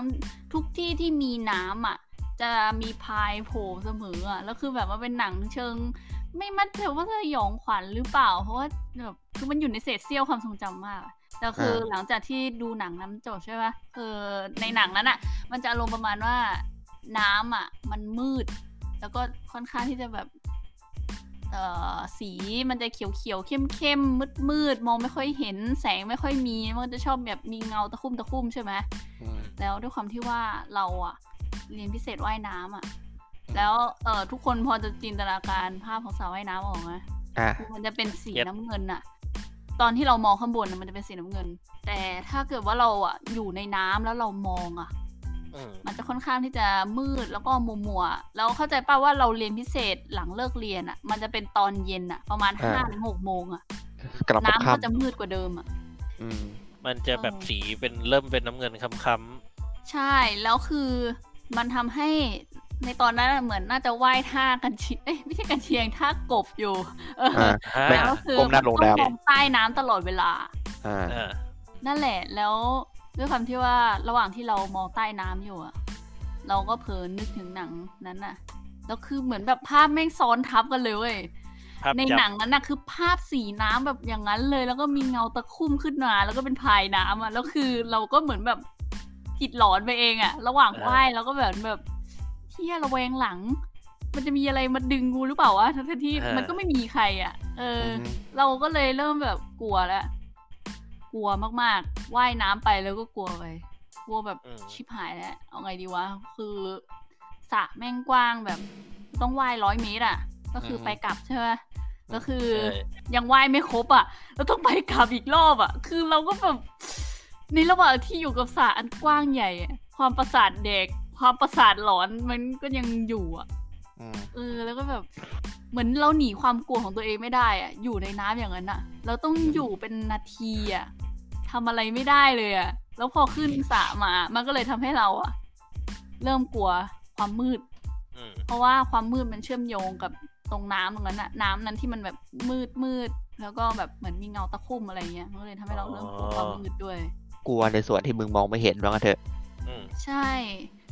ทุกที่ที่มีน้ำอะ จะมีพายโผล่เสมออะแล้วคือแบบว่าเป็นหนังเชิง ไม่มั่นใจว่าสยองขวัญหรือเปล่า เพราะว่าแบบคือมันอยู่ในเศษเสี้ยวความทรงจำมากอะแต่คือหลังจากที่ดูหนังน้ำจบใช่ปะคือในหนังนั้นอะ มันจะอารมณ์ประมาณว่าน้ำอะ มันมืด แล้วก็ค่อนข้างที่จะแบบเอ่อ สีมันจะเขียวเขียวเข้มเข้มมืดมืดๆมองไม่ค่อยเห็น แสงไม่ค่อยมี มันจะชอบแบบมีเงาตะคุ่มตะคุ่มใช่ไหมอืมแล้วด้วยความที่ว่าเราอะเรียนพิเศษว่ายน้ำอะแล้วเออทุกคนพอจะจินตนาการภาพของสาวว่ายน้ำออกไหมอะคือมันจะเป็นสีเก็ตน้ำเงินอะตอนที่เรามองข้างบนน่ะมันจะเป็นสีน้ำเงิน แต่ถ้าเกิดว่าเราอะอยู่ในน้ำแล้วเรามองอะอื มมันจะค่อนข้างที่จะมืดแล้วก็มัวมัวๆแล้วเข้าใจป่าว่าเราเรียนพิเศษหลังเลิกเรียนอะมันจะเป็นตอนเย็นอะประมาณห้าถึงหกโมงอะกลับมาน้ำค่ก็จะมืดกว่าเดิมอะำอืมมันจะแบบเออสีเป็นเริ่มเป็นน้ำเงินค้ำใช่แล้วคือมันทำให้ในตอนนั้นอะเหมือนน่าจะว่ายท่ากันเชียเอ้ยไม่ใช่กันเชียงท่ากบอยู่ เอออ่าๆอ่าไม่แล้วคือก้มหน้าลงน้ำต้องมองใต้น้ำตลอดเวลาอ่าอ่านั่นแหละแล้ว ด้วยความที่ว่าระหว่างที่เรามองใต้น้ำอยู่อะเราก็เพลินนึกถึงหนังนั้นน่ะแล้วคือเหมือนแบบภาพแม่งซ้อนทับกันเลยเว้ยภาพในจำหนังนั้นน่ะคือภาพสีน้ำแบบอย่างนั้นเลย แล้วก็มีเงาตะคุ่มขึ้นมา แล้วก็เป็นพายน้ำอะแล้วคือเราก็เหมือนแบบจิตหลอนไปเองอะ ระหว่างว่ายเราก็แบบแบบเที่ยระแวงหลัง มันจะมีอะไรมาดึงกูหรือเปล่าวะทั้งๆที่มันก็ไม่มีใครอะ เอออมเราก็เลยเริ่มแบบกลัวแล้วก ลัวมากๆ ว่ายน้ำไปแล้วก็กลัวไป กลัวแบบอืมชิบหายแล้ว เอาไงดีวะ คือสระแม่งกว้างแบบ ต้องว่ายร้อยเมตรอะ ก็คือไปกลับใช่ไหมก็คือใช่ยังว่ายไม่ครบอะ แล้วต้องไปกลับอีกรอบอะ คือเราก็แบบในระหว่างที่อยู่กับสระอันกว้างใหญ่อะความประสาทเด็ก ความประสาทหลอนมันก็ยังอยู่อะอืมเออ แล้วก็แบบ เหมือนเราหนีความกลัวของตัวเองไม่ได้อะอยู่ในน้ำอย่างนั้นอะเราต้องอยู่เป็นนาทีอะ ทำอะไรไม่ได้เลยอะแล้วพอขึ้นสระมา มันก็เลยทำให้เราอะเริ่มกลัวความมืดอืมเพราะว่าความมืดมันเชื่อมโยงกับตรงน้ำตรงนั้นอะน้ำนั้นที่มันแบบมืดมืด แล้วก็แบบเหมือนมีเงาตะคุ่มอะไรเงี้ย มันก็เลยทำให้เราเริ่มกลัวความมืดด้วย กลัวในส่วนที่มึงมองไม่เห็นว่างั้นเถอะอืมใช่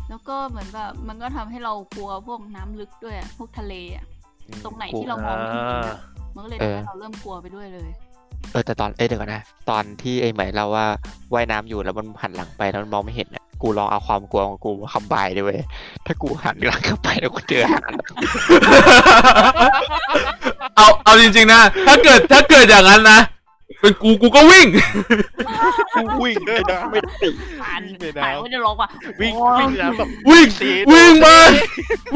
แล้วก็เหมือนแบบมันก็ทำให้เรากลัวพวกน้ำลึกด้วยอะพวกทะเลอะอืมตรงไหนกลัวที่เรามองไม่เห็นอ่าอะมันก็เลยเอทำอให้เราเริ่มกลัวไปด้วยเลย เออแต่ตอนเอ้ยเดี๋ยวก่อนนะ ตอนที่ไอ้ใหม่เราว่าว่ายน้ำอยู่แล้วมันหันหลังไปแล้วมันมองไม่เห็นเนี่ยกูลองเอาความกลัวของกูมาคำบายด้วยเวยถ้ากูหันหลังเข้าไปแล้วกูเจอหางเอาเอาจริงๆนะ ถ้าเกิดถ้าเกิดอย่างนั้นนะเป็นกูกูก็วิ่งกูวิ่งเลยนะไม่ติผ่านวิ่งเลยผ่านนะก็จะร้องว่าวิ่งโอ้ยวิ่งน้ำแบบวิ่งสีวิ่งไป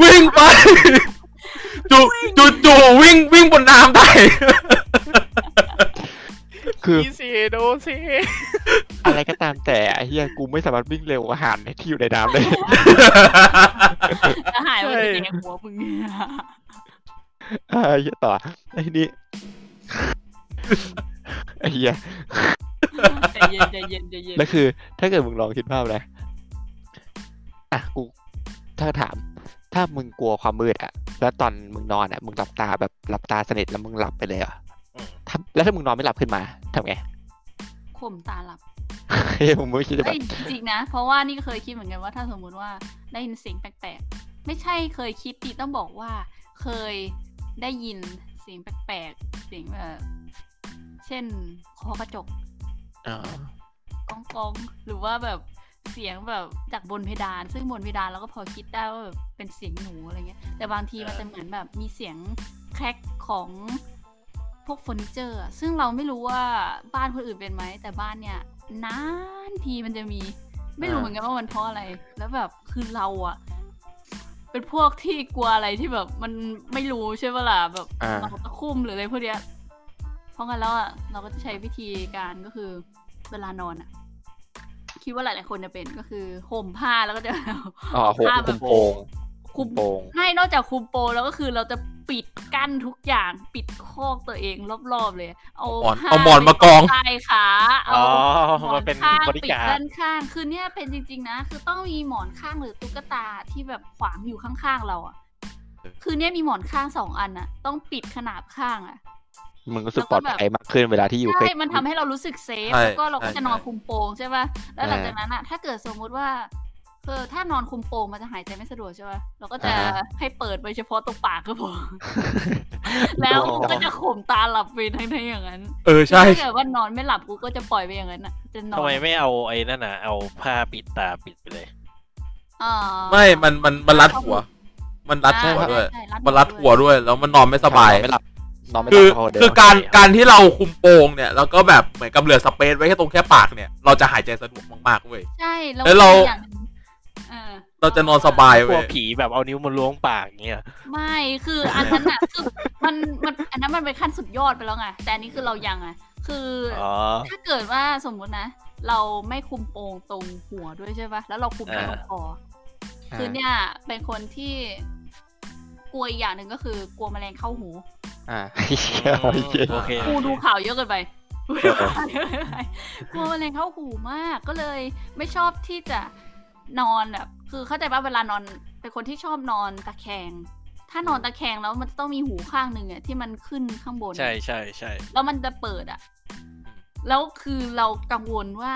วิ่งไปจูจูจูวิ่งวิ่งบนน้ำได้ คืออีเซโดเซอะไรก็ตามแต่ไอ้เฮียกูไม่สามารถวิ่งเร็วกว่าอาหารที่อยู่ในน้ำเลยอาหารมันจะแดงหัวมึงเนี่ยไอ้เหี้ยต่อไอ้นี่ไอ้เหี้ยใจเย็นใจเย็นใจเย็นแล้วคือ ถ้าเกิดมึงลองคิดภาพนะอะกูถ้าถาม ถ้ามึงกลัวความมืดอะแล้วตอนมึงนอนอะมึงหลับตาแบบหลับตาสนิทแล้วมึงหลับไปเลยเหรอะอืมถ้าแล้วถ้ามึงนอนไม่หลับขึ้นมา ทำไงข่มตาหลับเฮ้ยมึงไม่คิดจะแบเอ้บยจริงๆนะ เพราะว่านี่ก็เคยคิดเหมือนกันว่าถ้าสมมุติว่าได้ยินเสียงแปลกๆ ไม่ใช่เคยคิดดิต้องบอกว่า เคยได้ยินเสียงแปลกๆ เสียงแบบเช่นเคอกระจกอ๋อก้องกองๆหรือว่าแบบเสียงแบบจากบนเพดาน ซึ่งบนเพดานเราก็พอคิดได้ว่าแบบเป็นเสียงหนูอะไรเงี้ยแต่บางทีมันจะเหมือนแบบมีเสียงแครกของ พวกเฟอร์นิเจอร์อะซึ่งเราไม่รู้ว่าบ้านคนอื่นเป็นไหม แต่บ้านเนี่ยนานทีมันจะมี ไม่รู้เหมือนกันว่ามันเพราะอะไร แล้วแบบคือเราอะเป็นพวกที่กลัวอะไรที่แบบมันไม่รู้ใช่ปะล่ะแบบอ่าเราตะคุ่มหรืออะไรพวกเนี้ยเพราะงั้นแล้วอะเราก็จะใช้วิธีการก็คือเวลานอนอะคิดว่าหลายๆคนจะเป็นก็คือห่มผ้าแล้วก็จะอ๋อเอาหกผ้าคุมามโปง คุมโปงให้นอกจากคุมโปงแล้วก็คือเราจะปิดกั้นทุกอย่างปิดคอกตัวเองรอบๆเลย เอาหมอนผ้เอาหมอนมากองใต้ขาเอาอ๋อหมอมันนเป็นข้างบริปิดการด้านข้างคือเนี่ยเป็นจริง ๆ นะ คือต้องมีหมอนข้างหรือตุ๊กตาที่แบบขวางอยู่ข้างๆเราอะคือเนี่ยมีหมอนข้างสองอันอะ ต้องปิดขนาบข้างอะมึงรู้สึกปลอดภัยมากขึ้นเวลาที่อยู่ใกล้ใช่มันทำให้เรารู้สึกเซฟใช่แล้วก็เราก็ใช่จะนอนใช่คุมโปงใช่ป่ะแล้วหลังเออจากนั้นอะถ้าเกิดสมมุติว่า เออถ้านอนคุมโปงมันจะหายใจไม่สะดวกใช่ป่ะเราก็จะอ่าฮะให้เปิดไปเฉพาะตรงปากก็พอ แล้วกูก็จะข่มตาหลับไปทั้งทั้งๆอย่างนั้น เออใช่ถ้าเกิดว่านอนไม่หลับกูก็จะปล่อยไปอย่างนั้นอะจะนอนทำไมไม่เอาไอ้นั่นน่ะเอาผ้าปิดตาปิดไปเลยอ่าไม่ มัน มัน มันรัดหัว มันรัดใช่หัวด้วยใช่มันรัดหัวด้วย แล้วมันนอนไม่สบายไม่หลับ นอนไม่หคืลัอบพอเดินคือการ การที่เราคุมโปงเนี่ย แล้วก็แบบเหมือนกับเหลือสเปซไว้แค่ตรงแค่ปากเนี่ย เราจะหายใจสะดวกมากๆเว้ย ใช่ แล้วแล้วเราอย่างหนึ่ง เออเราจะนอนสบายกลัเว้วยผีแบบเอานิ้วมาล้วงปากอย่างเงี้ย ไม่คืออันนั้นอะคือมันมันอันนั้นมันเป็นขั้นสุดยอดไปแล้วไงแต่อันนี้คือเรายังไงคืออ๋อ ถ้าเกิดว่าสมมุตินะ เราไม่คุมโปงตรงหัวด้วยใช่ปะแล้วเราคุมแค่ตรงคออาคือเนี่ย เป็นคนที่กลัวอีกอย่างหนึ่งก็คือกลัวแมลงเข้าหู อ่าเหี้ยเหี้ยโอเค กูดูข่าวเยอะเกินไปกูดูข่าวเยอะเกินไปกลัวแมลงเข้าหูมาก ก็เลยไม่ชอบที่จะ นอนแบบคือเข้าใจว่าเวลานอนเป็นคนที่ชอบนอนตะแคง ถ้านอนตะแคงแล้วมันจะต้องมีหูข้างหนึ่งอะที่มันขึ้นข้างบน ใช่ใช่ใช่แล้วมันจะเปิดอะแล้วคือเรากังวลว่า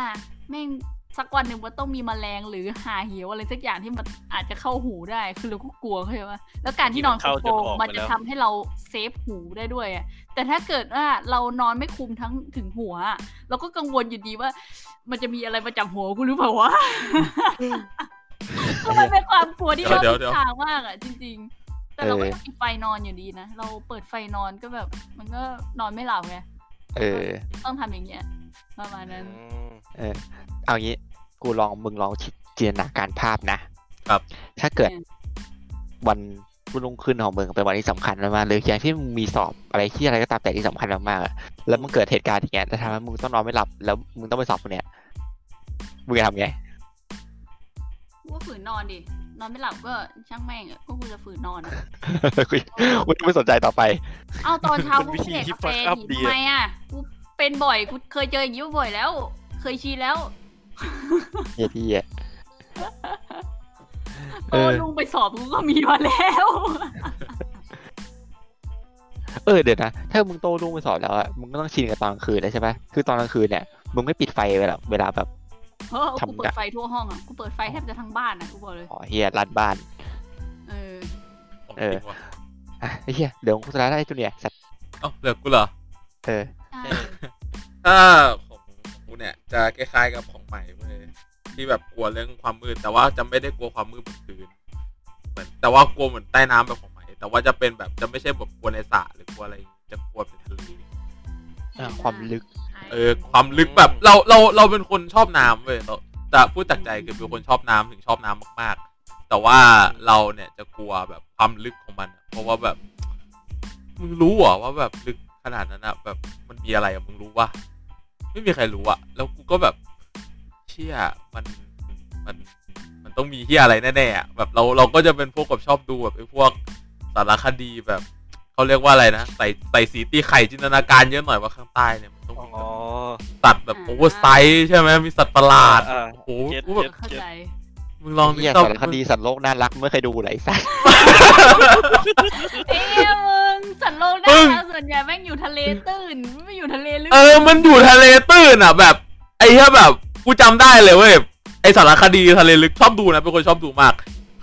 แม่ง สักวันหนึ่งมันต้องมีแมลงหรือหาเหวอะไรสักอย่างที่มันอาจจะเข้าหูได้ คือเราก็กลัวเข้าใจปะแล้วการที่นอนคุมโปงมันจะทำให้เราเซฟหูได้ด้วยอะแต่ถ้าเกิดว่าเรานอนไม่คุมทั้งถึงหัวอะเราก็กังวลอยู่ดีว่า มันจะมีอะไรมาจับหัวกูหรือเปล่าวะคือมันเป็นความกลัวที่เดี๋ยวเราเดี๋ยวทิศทางมากอะจริง ๆ แต่เราก็ยังมีไฟนอนอยู่ดีนะ เราเปิดไฟนอนก็แบบ มันก็นอนไม่หลับไงเออต้องทำอย่างเงี้ย ประมาณนั้นอืมเออ เอางี้ กูลองมึงลองจินตนาการภาพนะครับ ถ้าเกิดอืมวันรุ่งขึ้นของมึงเป็นวันที่สำคัญมากๆเลยอย่างที่มึงมีสอบอะไรที่อะไรก็ตามแต่ที่สำคัญมากๆอะแล้วมันเกิดเหตุการณ์อย่างเงี้ยแล้วทำให้มึงต้องนอนไม่หลับ แล้วมึงต้องไปสอบพวกเนี้ยมึงจะทำไงกูก็ฝืนนอนดิ นอนไม่หลับก็ช่างแม่งอะก็กูจะฝืนนอนอะกูกูไม่สนใจต่อไป เอาตอนเช้ากูเป็นวิธีเด็กที่กาแฟ fuck up ดิดีทำอะไมอะกู เป็นบ่อยกูเคยเจออย่างนี้มาบ่อยแล้ว เคยชีแล้ว เฮียที่อะโตลุงไปสอบกูก็มีมาแล้ว เออเดี๋ยวนะ ถ้ามึงโตรุ่งไปสอบแล้วอะมึงก็ต้องชินกับตอนกลางคืนแล้วใช่ไหมคือตอนกลางคืนเนี่ยมึงไม่ปิดไฟเวลาเวลาแบบเฮ้อทำกูเปิดไฟทั่วห้องอะกูเปิดไฟแทบจะทั้งบ้านอะกูบอกเลยอ๋อเฮียรัดบ้าน เออของเออ จริงว่ะอะไอ้เฮียเดี๋ยวกูจะได้ตัวเนี่ยสัตว์เอ้าเหลือกูเหรอเออ ใช่ ถ้าของกูเนี่ยจะคล้ายๆกับของใหม่เว้ยที่แบบกลัวเรื่องความมืดแต่ว่าจะไม่ได้กลัวความมืดบนพื้นเหมือนแต่ว่ากลัวเหมือนใต้น้ำแบบของใหม่แต่ว่าจะเป็นแบบจะไม่ใช่แบบกลัวในสระหรือกลัวอะไรจะกลัวเป็นทะเลอะความลึก เออความลึกแบบเราเราเราเป็นคนชอบน้ำเว้ยเราแต่พูดจากใจคือเป็นคนชอบน้ำถึงชอบน้ำมากๆ แต่ว่าเราเนี่ยจะกลัวแบบความลึกของมันอะเพราะว่าแบบมึงรู้เหรอว่าแบบลึกขนาดนั้นอะแบบมันมีอะไรอะมึงรู้ปะ ไม่มีใครรู้อะแล้วกูก็แบบเชี่ยมันมันมันต้องมีเหี้ยอะไรแน่ๆอะแบบเราเราก็จะเป็นพวกแบบชอบดูแบบไอ้พวกสารคดีแบบเขาเรียกว่าอะไรนะใส่ใส่สีตีไข่จินตนาการเยอะหน่อยว่าข้างใต้เนี่ยมันต้องอ๋มีอสัตว์แบบ o ver size ใช่ไหมมีสัตว์ประหลาดอ่าโอ้โห get กูแบบ get เข้าใจ มึงลองเหี้ยนึกสารคดีสัตว์โลกน่ารักไม่เคยดูไหนสัตว์เอ้ยมึงสัตว์โลกน่ารักส่วนใหญ่แม่งอยู่ทะเลตื้นไม่อยู่ทะเลลึกเออ มันอยู่ทะเลตื้นอะ แบบ ไอ้เหี้ยแบบกูจำได้เลยเว้ยไอสารคดีทะเลลึกชอบดูนะเป็นคนชอบดูมาก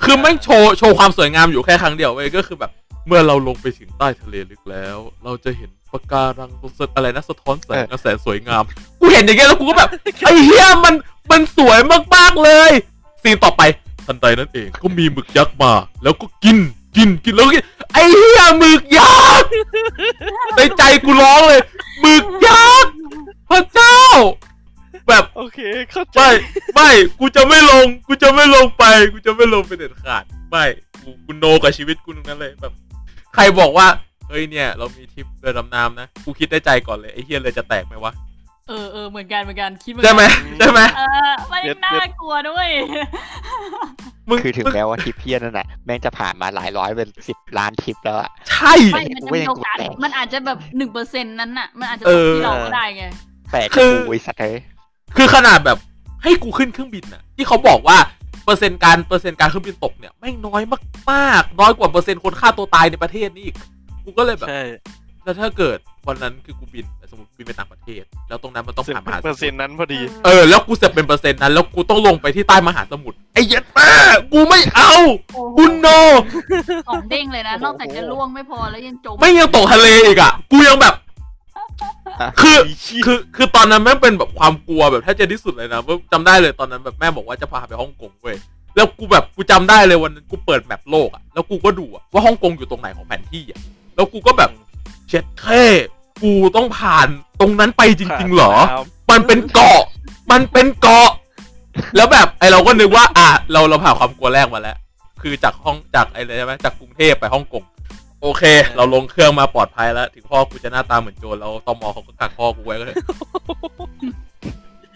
คือแม่งโชว์โชว์ความสวยงามอยู่แค่ครั้งเดียวเว้ยก็คือแบบ เมื่อเราลงไปถึงใต้ทะเลลึกแล้ว เราจะเห็นปะการังสดอะไรนะสะท้อนแสงและแสงสวยงาม กูเห็นอย่างเงี้ยแล้วกูก็แบบไอ้เหี้ยมันมันสวยมากๆเลย ซีนต่อไปทันใดนั้นเองก็มีหมึกยักษ์มา แล้วก็กินกินกินแล้วก็กินไอ้เหี้ยหมึกยักษ์ในใจกูร้องเลยหมึกยักษ์พระเจ้า แบบโอเคเข้าใจ ไม่ไม่กูจะไม่ลง กูจะไม่ลงไป กูจะไม่ลงไปเด็ดขาดไม่กูกูโนกับชีวิตกูตรงนั้นเลยแบบ ใครบอกว่าเฮ้ยเนี่ย เรามีทริปเรือดำน้ำนะ กูคิดได้ใจก่อนเลยไอ้เฮียเลยจะแตกไหมวะ เออเออเหมือนกันเหมือนกันคิดเหมือนใช่ไหมกันใช่ไหมเออมันยังน่ากลัวด้วยมึงคือถึงแม้ว่าทริปเพี้ยนนั่นน่ะแม่งจะผ่านมาหลายร้อยเป็นสิบล้านทริปแล้วอะใช่ไม่มันจะมีโอกาสมันอาจจะแบบหนึ่งเปอร์เซ็นต์นั้นน่ะ มันอาจจะตเอกอที่เราก็ได้ไงแต่คืคืออบริษัทเลยคือขนาดแบบให้กูขึ้นเครื่องบินน่ะ ที่เขาบอกว่าเปอร์เซ็นต์การเปอร์เซ็นต์การเครื่องบินตกเนี่ยแม่งน้อยมากๆน้อยกว่าเปอร์เซ็นต์คนฆ่าตัวตายในประเทศนี่อีกกูก็เลยแบบใช่ แล้วถ้าเกิดวันนั้นคือกูบินสมมติบินไปต่างประเทศ แล้วตรงนั้นมันต้องสิบผ่านมหาสเปอมุร์ทเซ็นรต์นั้นพอดี เออแล้วกูจะเป็นเปอร์เซ็นต์นั้นแล้วกูต้องลงไปที่ใต้มหาสมุทรไอ้เหี้ย็ดแม่กูไม่เอาโอ้โหกูโนของเด้งเลยนะโอ้โหนอกจากจะล่วงไม่พอแล้วยังจม ไม่ยังตกทะเลอีกอะ กูยังแบบ คือคือ คือตอนนั้นแม่งเป็นแบบความกลัวแบบแทบจะที่สุดเลยนะว่าจำได้เลยตอนนั้นแบบแม่บอกว่าจะพาไปฮ่องกงเว้ย แล้วกูแบบกูจำได้เลยวันนั้นกูเปิดแมปโลกอะ แล้วกูก็ดูอะว่าฮ่องกงอยู่ตรงไหนของแผนที่อะ แล้วกูก็แบบ เช็ดแค่กูต้องผ่านตรงนั้นไปจริง ๆ เหรอ มันเป็นเกาะ มันเป็นเกาะ แล้วแบบไอเราก็นึกว่า อะ เราเราผ่านความกลัวแรกมาแล้ว คือจากห้องจากไอเลยใช่ไหมจากกรุงเทพไปฮ่องกง โอเค เราลงเครื่องมาปลอดภัยแล้ว ถึงพ่อกูจะหน้าตาเหมือนโจรแล้วตมเขาก็กักพ่อกูไว้ก็เลย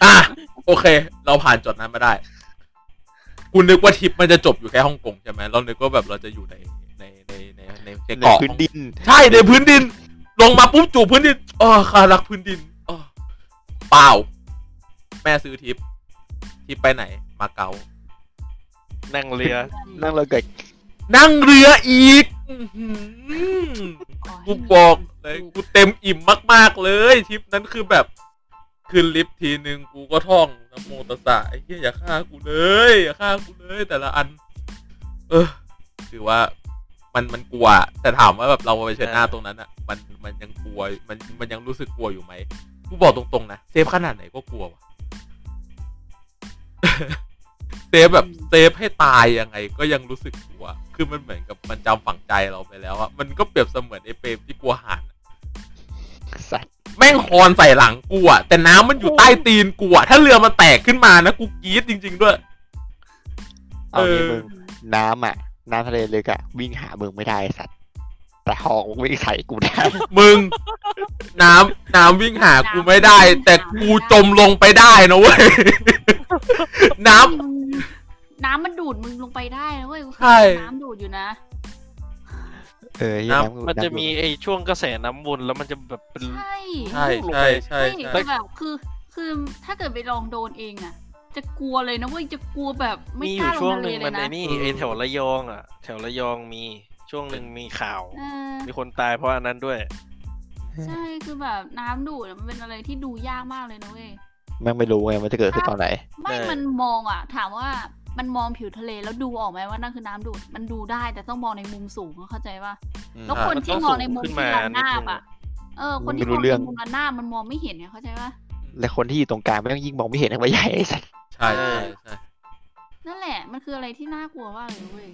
อะ โอเค เราผ่านจุดนั้นมาได้กูนึกว่าทริปมันจะจบอยู่แค่ฮ่องกงใช่ไหมเรานึกว่าแบบเราจะอยู่ในในในในในในในเกาะพื้นดิน ใช่ในพื้นดิน ลงมาปุ๊บจูบพื้นดินอ๋อข้ารักพื้นดินอ๋อเปล่า แม่ซื้อทิป ทิปไปไหน มาเก๊านั่งเรือ นั่งเราเกิดนั่งเรืออีกอื้อหือขอให้กูบอกเลยกูเต็มอิ่มมาก ๆ เลยทริปนั้นคือแบบ ขึ้นลิฟต์ทีนึงกูก็ท่องนะโมตัสสะไอ้เหี้ยอย่าฆ่ากูเลย อย่าฆ่ากูเลย แต่ละอัน เออคือว่า มันมันกลัว แต่ถามว่าแบบเราไปเชิญหน้าตรงนั้นอะ มันมันยังกลัวมันมันยังรู้สึกกลัวอยู่ไหมกูบอกตรงๆนะเซฟขนาดไหนก็กลัวว่ะเซฟแบบเซฟให้ตายยังไง ก็ยังรู้สึกกลัว คือมันเหมือนกับมันจำฝังใจเราไปแล้วอะมันก็เปรียบเสมือนไอ้เปรมที่กลัวห่านอะสัตว์แม่งคอนใส่หลังกูอะแต่น้ำมันอยู่ใต้ตีนกูอะถ้าเรือมันแตกขึ้นมานะกูกรี๊ดจริง ๆ ด้วย เอางี้เออมึงน้ำอะ น้ำทะเลลึกอะวิ่งหามึงไม่ได้ไอ้สัตว์แต่หอกมึงวิ่งใส่กูได้ มึง น้ำน้ำวิ่งหากูไม่ได้ แต่กูจมลงไปได้นะเว้ย น้ำมึงน้ำมันดูดมึงลงไปได้นะเว้ยกูเคยใช่ น้ำดูดอยู่นะ เออเหี้ยน้ำน้ำมันจะมีำไอช่วงกระแสน้ำวนแล้วมันจะแบบเป็น ใช่ใช่ใช่ใช่ใช่ใช่คือแบบคือคือถ้าเกิดไปลองโดนเองอะ จะกลัวเลยนะเว้ยจะกลัวแบบไม่มีอกล้ายู่ลช่วงงทะหเลนึ่งเลมันยไอนะนี่ไอแถวระยองอะ แถวระยองมีช่วงหนึ่งมีข่าว เออมีคนตายเพราะอันนั้นด้วย ใช่คือแบบน้ำดูดมันเป็นอะไรที่ดูยากมากเลยนะเว้ย แม่งไม่รู้ไงมันจะเกิดขึ้นตอนไหน ไม่ใช่มันมองอะถามว่ามันมองผิวทะเลแล้วดูออกไหมว่านั่นคือน้ำดูดมันดูได้แต่ต้องมองในมุมสูงเข้าใจป่ะอืมแล้วคนที่มองในมุมที่ระนาบอะเออ คนที่ไม่รู้มองเรื่ในองมุมระนาบมันมองไม่เห็นเนี่ยเข้าใจป่ะและคนที่อยู่ตรงกลางแม่งยิ่งมองไม่เห็นทั้งใบใหญ่ไอ้สัตว์ ใช่ใช่ใช่นั่นแหละ มันคืออะไรที่น่ากลัวมากเลยเว้ย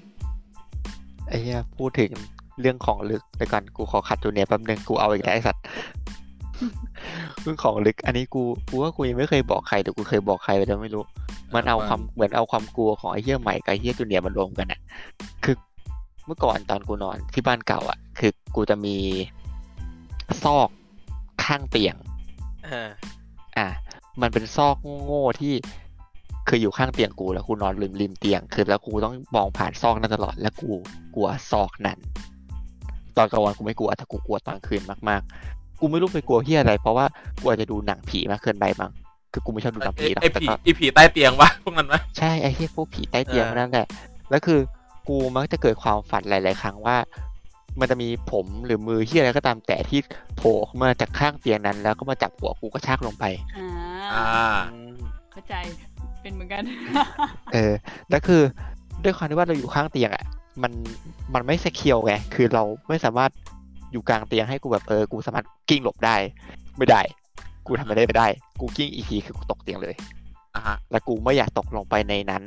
ไอ้เหี้ยพูดถึงเรื่องของลึกแต่ก่อนกูขอขัดจูเนียร์แป๊บนึงกูเอาอีกแล้วไอ้สัตว์เรื่องของลึก อันนี้กูกูว่ากูยังไม่เคยบอกใครแต่กูเคยบอกใครไปแล้วไม่รู้ มันเอาความเหมือนเอาความกลัวของไอ้เหี้ยใหม่กับไอ้เหี้ยจูเนียร์มารวมกันอะคือเมื่อก่อนตอนกูนอนที่บ้านเก่าอะคือกูจะมีซอกข้างเตียงอ่าอะมันเป็นซอกโง่ๆที่ คืออยู่ข้างเตียงกูแล้วกูนอนริมริมเตียง คือแล้วกูต้องมองผ่านซอกนั้นตลอด แล้วกูกลัวซอกนั้น ตอนกลางวันกูไม่กลัวแต่กูกลัวตอนคืนมากๆ กูไม่รู้ไปกลัวเฮียอะไร เพราะว่ากูอาจจะดูหนังผีมากเกินไปมั้งคือกูไม่ชอบดูหนังไอผีหรอกไอแต่ผีก็ไอผีใต้เตียงวะพวกนั้นไหมใช่ไอ้ที่พวกผีใต้เตียงเออนั่นแหละแล้วคือกูมักจะเกิดความฝันหลาย ๆ ครั้งว่า มันจะมีผมหรือมือที่อะไรก็ตามแต่ที่โผล่ขึ้นมาจากข้างเตียงนั้น แล้วก็มาจับหัวกูกระชากลงไปอ่าอ่าเข้าใจ เป็นเหมือนกัน เออแล้วคือด้วยความที่ว่าเราอยู่ข้างเตียงอะ มันมันไม่สเคียวไง คือเราไม่สามารถอยู่กลางเตียงให้กูแบบเออ กูสามารถกิ้งหลบได้ ไม่ได้ กูทำไม่ได้ไม่ได้ กูกิ้งอีกทีคือกูตกเตียงเลยอ่าฮะ แล้วกูไม่อยากตกลงไปในนั้น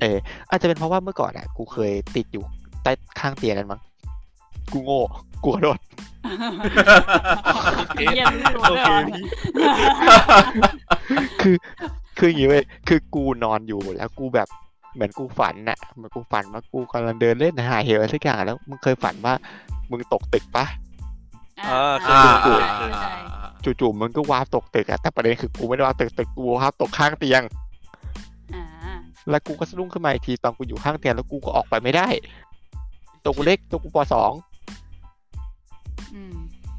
เออ อาจจะเป็นเพราะว่าเมื่อก่อนอะ กูเคยติดอยู่ใต้ข้างเตียงนั้นมั้ง กูโง่ กูขอโทษ เหี้ยรู้ตัวโอด้วยเคเหรอพี่คือ คืออย่างงี้เว้ยคือกูนอนอยู่แล้วกูแบบเหมือนกูฝันน่ะเหมือนกูฝันว่ากูกำลังเดินเล่นหาเหวอะไรสักอย่างแล้วมึงเคยฝันว่ามึงตกตึกปะอ่าอ่าเข้าอ่าใจเข้าใจอ่า จู่ๆมึงก็ warp ตกตึกอะแต่ประเด็นคือกูไม่ได้ warp ตึกตึกกู warp ตกข้างเตียง อ่าแล้วกูก็สะดุ้งขึ้นมาอีกทีตอนกูอยู่ข้างเตียงแล้วกูก็ออกไปไม่ได้ ตัวกูเล็กตัวกูปสองอืม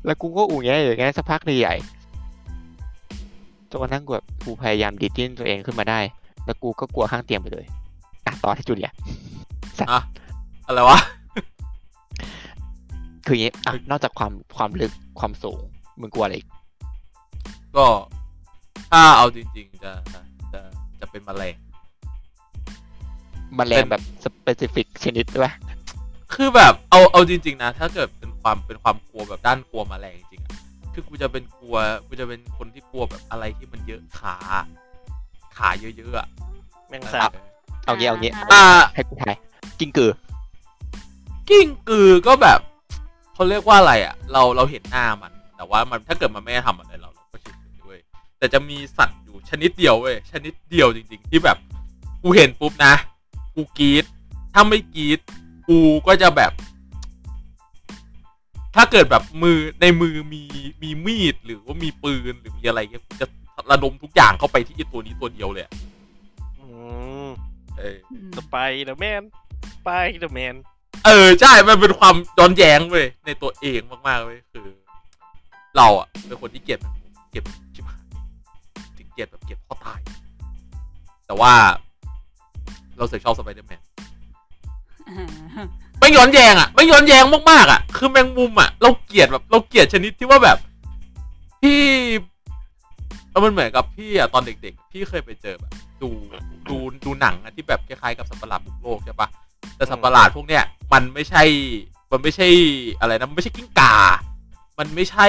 แล้วกูก็อู่แงอย่างเงี้ยสักพักใหญ่ๆจนกระทั่งกูแบบกูพยายามดีดดิ้นตัวเองขึ้นมาได้ แล้วกูก็กลัวข้างเตียงไปเลยอะต่อที่จูเลียอะอะไรวะ คืออย่างงี้อะนอกจากความความลึกความสูง มึงกลัวอะไรอีก ก็ถ้าเอาจริง ๆ จะจะจะเป็นแมลงแมันแรเป็งนแบบ specific ชนิดด้วยปะคือแบบเอาเอาจริง ๆ นะ ถ้าเกิดเป็นความเป็นความกลัวแบบด้านกลัวแมลงจริงๆอะคือกูจะเป็นกลัวกูจะเป็นคนที่กลัวแบบอะไรที่มันเยอะขา ขาเยอะๆอะแมงสาบเอางี้เอางี้อ่าให้กูทายกิ้งกือ กิ้งกือก็แบบเขาเรียกว่าอะไรอะเราเราเห็นหน้ามัน แต่ว่ามันถ้าเกิดมันไม่ได้ทำอะไรเราเราก็เฉยๆเว้ยแต่จะมีสัตว์อยู่ชนิดเดียวเว้ยชนิดเดียวจริง ๆ ที่แบบกูเห็นปุ๊บนะ กูกรีดถ้าไม่กรีดกูก็จะแบบ ถ้าเกิดแบบมือในมือมีมีมีดหรือว่ามีปืนหรือมีอะไรเงี้ยกูจะระดมทุกอย่างเข้าไปที่ไอ้ตัวนี้ตัวเดียวเลยอะอืมเอออืมสไปเดอร์แมนสไปเดอร์แมนเออใช่ มันเป็นความย้อนแย้งเว้ยในตัวเองมากๆเว้ยคือ เราอะเป็นคนที่เกลียดมันเกลียดชิบหายถึงเกลียดแบบเกลียดพ่อตาย แต่ว่า เราเสือกชอบสไปเดอร์แมนอ่า ไม่ย้อนแย้งอะไม่ย้อนแย้งมากๆอะ คือแมงมุมอะ เราเกลียดแบบ เราเกลียดชนิดที่ว่าแบบพี่แล้วมันเหมือนกับพี่อะตอนเด็ก ๆ พี่เคยไปเจอแบบ ดูดูดูหนังอะที่แบบคล้ายๆกับสัตว์ประหลาดบุกโลกใช่ปะแต่สัตว์ประหลาดพวกเนี้ยมันไม่ใช่ มันไม่ใช่อะไรนะมันไม่ใช่กิ้งก่า มันไม่ใช่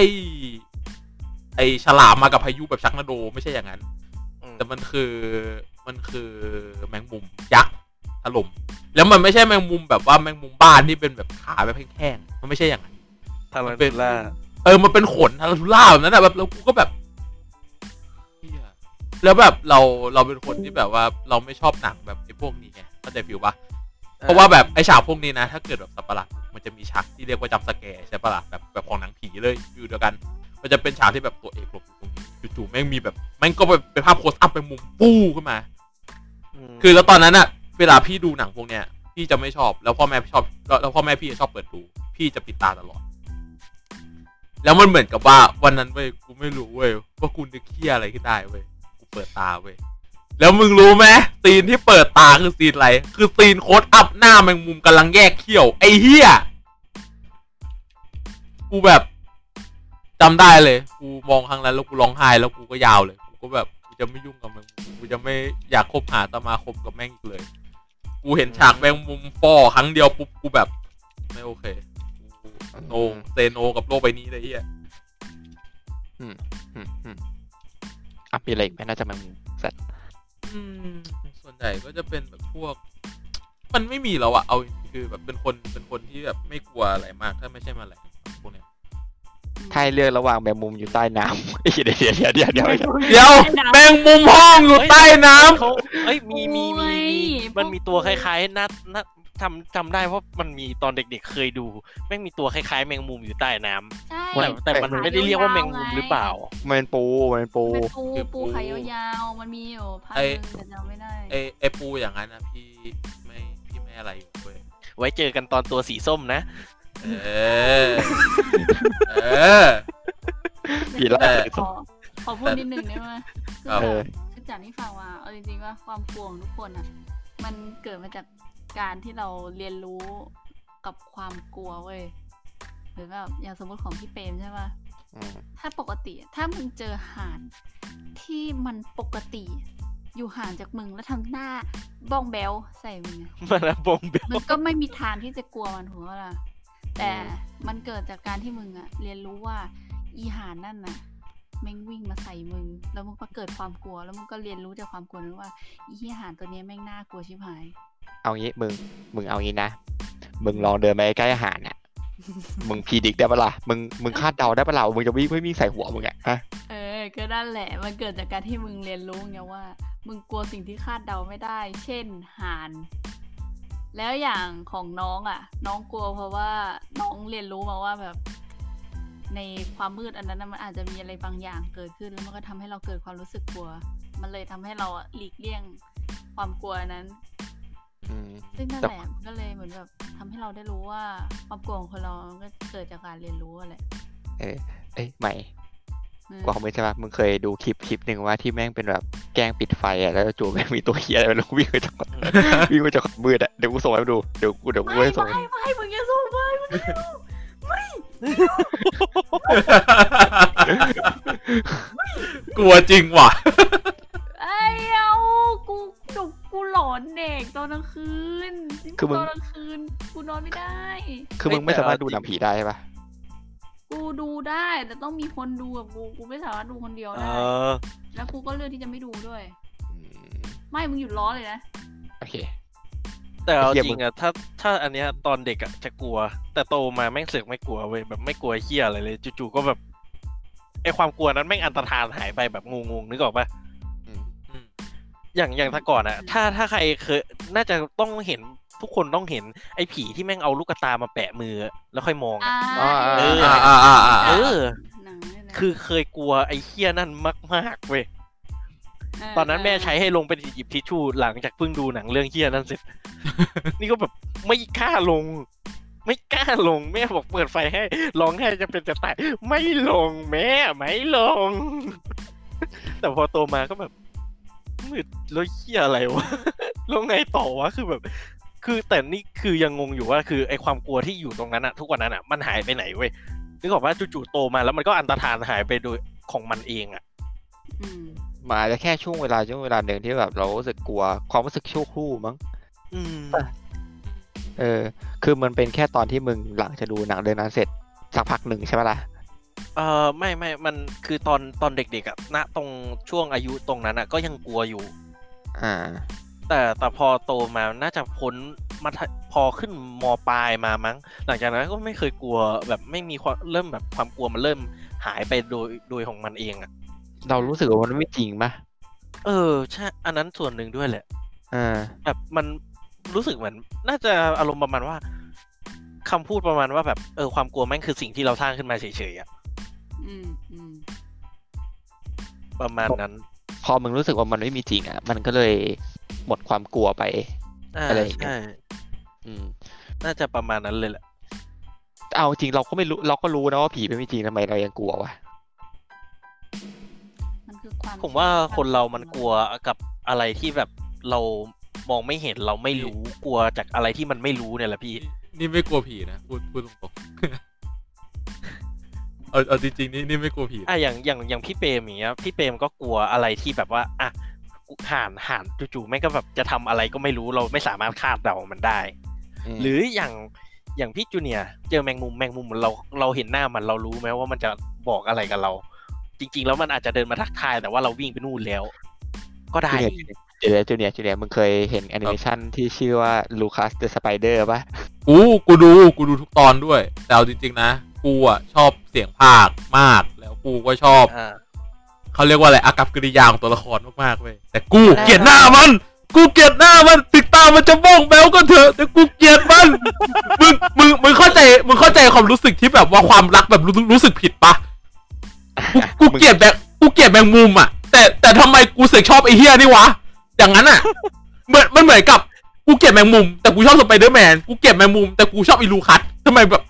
ไอฉลามมากับพายุแบบชักนาโดไม่ใช่อย่างนั้นอืมแต่มันคือมันคือแมงมุมยักษ์ ถล่มแล้วมันไม่ใช่แมงมุมแบบว่าแมงมุมบ้านที่เป็นแบบขาแบบแห้งๆมันไม่ใช่อย่างนั้นทารันเป็นทูล่าเออมันเป็นขนทาราทูล่าแบบนั้นอะแบบแล้วกูก็แบบเหี้ยแล้วแบบเราเราเป็นคนที่แบบว่าเราไม่ชอบหนังแบบไอ้พวกนี้ไงเข้าใจฟิลปะเพราะว่าแบบไอ้ฉากพวกนี้นะ ถ้าเกิดแบบสัตว์ประหลาดมันจะมีฉากที่เรียกว่าจัมป์สแกร์ใช่ปะล่ะแบบแบบของหนังผีเลยอยู่เดียวกัน มันจะเป็นฉากที่แบบตัวเอกหลบอยู่ตรงนี้จู่ๆแม่งมีแบบแม่งก็ไปเป็นภาพ close up เป็นมุมปู้ขึ้นมามคือแล้วตอนนั้นอะ เวลาพี่ดูหนังพวกเนี้ยพี่จะไม่ชอบแล้วพ่อแม่ชอบแล้วแล้วพ่อแม่พี่ชอบเปิดดูพี่จะปิดตาตลอด แล้วมันเหมือนกับว่าวันนั้นเว้ยกูไม่รู้เว้ยว่ากูนึกเหี้ยอะไรขึ้นได้เว้ยกูเปิดตาเว้ยแล้วมึงรู้ไหม scene ที่เปิดตาคือ scene อะไร คือ scene close up หน้าแมงมุมกำลังแยกเขี้ยวไอ้เหี้ยกูแบบจำได้เลย กูมองครั้งนั้นแล้วกูร้องไห้แล้วกูก็ยาวเลย กูก็แบบกูจะไม่ยุ่งกับแมงมุมกูจะไม่อยากคบหาสมาคมกับแม่งอีกเลย กูเห็นฉากแมงมุมฟอครั้งเดียวปุ๊บกูแบบ ไม่โอเคกูโนเซโนกับโลกใบนี้เลยเฮียอืมอืมอะมีอะไรอีกไหมน่าจะแมงมุมสัตว์อืมส่วนใหญ่ก็จะเป็นแบบพวก มันไม่มีแล้วอะเอาจริงๆคือแบบเป็นคนเป็นคนที่แบบไม่กลัวอะไรมากถ้าไม่ใช่แมาแหละพวกเนี้ย ถ้าให้เลือกระหว่างแมงมุมอยู่ใต้น้ำเดี๋ยวเดี๋ยวเดี๋ยวเดี๋ยวเดี๋ยวเดี๋ยวแมงมุมห้องอยู่ใต้น้ำเขาเอ้ยมีมีมีมีโอ้ยมันมีตัวคล้ายๆหน้าหน้าจำจำได้เพราะมันมีตอนเด็กๆ เคยดูแม่งมีตัวคล้ายๆ แมงมุมอยู่ใต้น้ำใช่แต่แต่มันไม่ได้เรียกว่าแมงมุมหรือเปล่า มันเป็นปูมันเป็นปูเป็นปูคือปูปูขายยาวๆมันมีอยู่พันไอ้หนึ่งแต่จำไม่ได้ไอไอปูอย่างนั้นนะพี่ไม่พี่ไม่อะไรอยู่เว้ยไว้เจอกันตอนตัวสีส้มนะ เออ เออผีไล่แต่ขอขอพูดนิดนึงได้ไหมคือครับ แบเอบอคือจากที่ฟังมาเอาจริงๆว่าความกลัวของทุกคนอะ มันเกิดมาจากการที่เราเรียนรู้กับความกลัวเว้ยหรือแบบอย่างสมมติของพี่เปรมใช่ปะอืมถ้าปกติอะถ้ามึงเจอห่านที่มันปกติ อยู่ห่างจากมึงแล้วทำหน้าบ้องแบลใส่มึงอะมันอะบงเบลมันก็ไม่มีทางที่จะกลัวมันถูกปะล่ะ แต่มันเกิดจากการที่มึงอะเรียนรู้ว่าอีหานนั่นน่ะแม่งวิ่งมาใส่มึง แล้วมึงก็เกิดความกลัว แล้วมึงก็เรียนรู้จากความกลัวนั้นว่าอีอีหานตัวเนี้ยแม่งน่ากลัวชิบหาย เอางี้มึง มึงเอางี้นะ มึงลองเดินไปใกล้อาหารน่ะ มึงพีดิกได้ปะล่ะ มึง มึงคาดเดาได้ปะล่ะว่ามึงจะวิ่งไม่วิ่งใส่หัวมึงอะฮะ เออ ก็นั่นแหละ มันเกิดจากการที่มึงเรียนรู้ไงว่า มึงกลัวสิ่งที่คาดเดาไม่ได้ เช่น ห่าน แล้วอย่างของน้องอะ น้องกลัวเพราะว่าน้องเรียนรู้มาว่าแบบ ในความมืดอันนั้นนะมันอาจจะมีอะไรบางอย่างเกิดขึ้นแล้วมันก็ทำให้เราเกิดความรู้สึกกลัว มันเลยทำให้เราอะหลีกเลี่ยงความกลัวนั้น อืม ซึ่งนั่นแต่ แหละมันก็เลยเหมือนแบบทำให้เราได้รู้ว่าความกลัวของคนเรามันก็เกิดจากการเรียนรู้อะแหละเออเอ้ยใหม่เออกว่าเขาไม่ใช่ปะมึงเคยดูคลิปคลิปหนึ่งว่าที่แม่งเป็นแบบแกล้งปิดไฟอะแล้วจู่ๆแม่งมีตัวเฮียอะไรไม่รู้วิ่งมาจากวิ่งมาจากความมืดอะเดี๋ยวกูส่งให้มึงดูเดี๋ยวกูเดี๋ยวกูไม่ให้ส่งไม่ไม่มึงอย่าสู้ไม่มึงอย่าสู้กลัวจริงว่ะไอ้เอากูจุกกูหลอนเด็กตอนกลางคืนคือมึงตอนกลางคืนกูนอนไม่ได้ คือมึงไม่สามารถดูหนังผีได้ใช่ปะ กูดูได้แต่ต้องมีคนดูกับกูกูไม่สามารถดูคนเดียวเอได้ อแล้วกูก็เลือกที่จะไม่ดูด้วย อืมไม่มึงหยุดล้อเลยนะ โอเค แต่เอาไอ้เหี้ยจริงอะถ้าถ้าอันเนี้ยตอนเด็กอะจะกลัว แต่โตมาแม่งเสือกไม่กลัวเว้ยแบบไม่กลัวเฮียอะไรเลยจู่ๆก็แบบไอความกลัวนั้นแม่งอันตรธานหายไปแบบงงๆนึกออกปะ อืมอืมอย่างอย่างแต่ก่อนอะถ้าถ้าใครเคยน่าจะต้องเห็น ทุกคนต้องเห็นไอ้ผีที่แม่งเอาลูกตามาแปะมือแล้วค่อยมองอ่าอะเอออ่าอ่าอ่าอ่าเออหนังเนี่ยนะคือเคยกลัวไอ้เฮี้ยนั่นมากๆเว้ยเตอนนั้นแม่ใช้ให้ลงไปหยิบทิชชู่หลังจากเพิ่งดูหนังเรื่องเฮี้ยนั่นเสร็จ นี่ก็แบบไม่กล้าลง ไม่กล้าลงแม่บอกเปิดไฟให้ร้องให้จะเป็นจะตายไม่ลงแม่ไม่ลง แต่พอโตมาก็แบบมืดแล้วเฮี้ยอะไรวะแล้วไงต่อวะคือแบบ คือแต่นี่คือยังงงอยู่ว่าคือไอความกลัวที่อยู่ตรงนั้นอะทุกวันนั้นอะมันหายไปไหนเว้ยนึกออกว่าจู่ๆโตมาแล้วมันก็อันตรธานหายไปโดยของมันเองอะอืมมันอาจจะแค่ช่วงเวลาช่วงเวลาหนึ่งที่แบบเรารู้สึกกลัวความรู้สึกชั่วครู่มั้งอืมเออ คือมันเป็นแค่ตอนที่มึงหลังจะดูหนังเรื่องนั้นเสร็จสักพักหนึ่งใช่ไหมล่ะเออไม่ไม่มันคือตอนตอนเด็กๆอะณตรงช่วงอายุตรงนั้นอะก็ยังกลัวอยู่ อ่า แต่แต่พอโตมาน่าจะพ้นมาพอขึ้นมปลายมามั้ง หลังจากนั้นก็ไม่เคยกลัวแบบไม่มีความเริ่มแบบความกลัวมันเริ่มหายไปโดยโดยของมันเองอะเรารู้สึกว่ามันไม่จริงปะเออใช่อันนั้นส่วนหนึ่งด้วยแหละอ่าแบบมันรู้สึกเหมือน น่าจะอารมณ์ประมาณว่าคำพูดประมาณว่าแบบเออความกลัวแม่งคือสิ่งที่เราสร้างขึ้นมาเฉยๆอะอืมอืมประมาณนั้น พอมึงรู้สึกว่ามันไม่มีจริงอะ มันก็เลย หมดความกลัวไปอ่าอะไรอย่างเงี้ยใช่อืมน่าจะประมาณนั้นเลยแหละเอาจริงเราก็ไม่รู้เราก็รู้นะว่าผีไม่มีจริงทำไมเรายังกลัววะมันคือความผมว่าคนเรามันกลัวกับอะไรที่แบบเรามองไม่เห็นเราไม่รู้กลัวจากอะไรที่มันไม่รู้เนี่ยแหละพี่ นี่ไม่กลัวผีนะพูดพูดตรงๆเอาเอาจริงๆนี่นี่ไม่กลัวผีนะอะอย่างอย่างอย่างพี่เปรมอย่างเงี้ยพี่เปรมก็กลัวอะไรที่แบบว่าอะ ห่านห่านจู่ๆแม่งก็แบบจะทำอะไรก็ไม่รู้เราไม่สามารถคาดเดามันได้มหรืออย่างอย่างพี่จูเนียร์เจอแมงมุมแมงมุมเราเราเห็นหน้ามันเรารู้ไหมว่ามันจะบอกอะไรกับเรา จริง ๆ แล้วมันอาจจะเดินมาทักทายแต่ว่าเราวิ่งไปนู่นแล้ว ก็ได้จูเนียร์จูเนียร์จูเนียร์มึงเคยเห็นแอนิเมชันที่ชื่อว่า Lucas the Spider ปะกูกูดูกูดูทุกตอนด้วย แต่เอาจริง ๆ นะ กูอะชอบเสียงพากย์มากแล้วกูก็ชอบอ่า เขาเรียกว่าอะไรอากัปกิริยาของตัวละครมากๆเว้ยแต่กูเกลียดหน้ามัน กูเกลียดหน้ามันถึงตามันจะบ้องแบวก็เถอะแต่กูเกลียดมันมึงมึงมึงเข้าใจมึงเข้าใจความรู้สึกที่แบบว่าความรักแบบรู้รู้สึกผิดปะกูกูเกลียดแบบกูเกลียดแมงมุมอะ แต่แต่ทำไมกูเสือกชอบไอ้เหี้ยนี่วะอย่างนั้นอะเหมือนมันเหมือนกับกูเกลียดแมงมุมแต่กูชอบสไปเดอร์แมนกูเกลียดแมงมุมแต่กูชอบอีลูคัสทำไมแบบ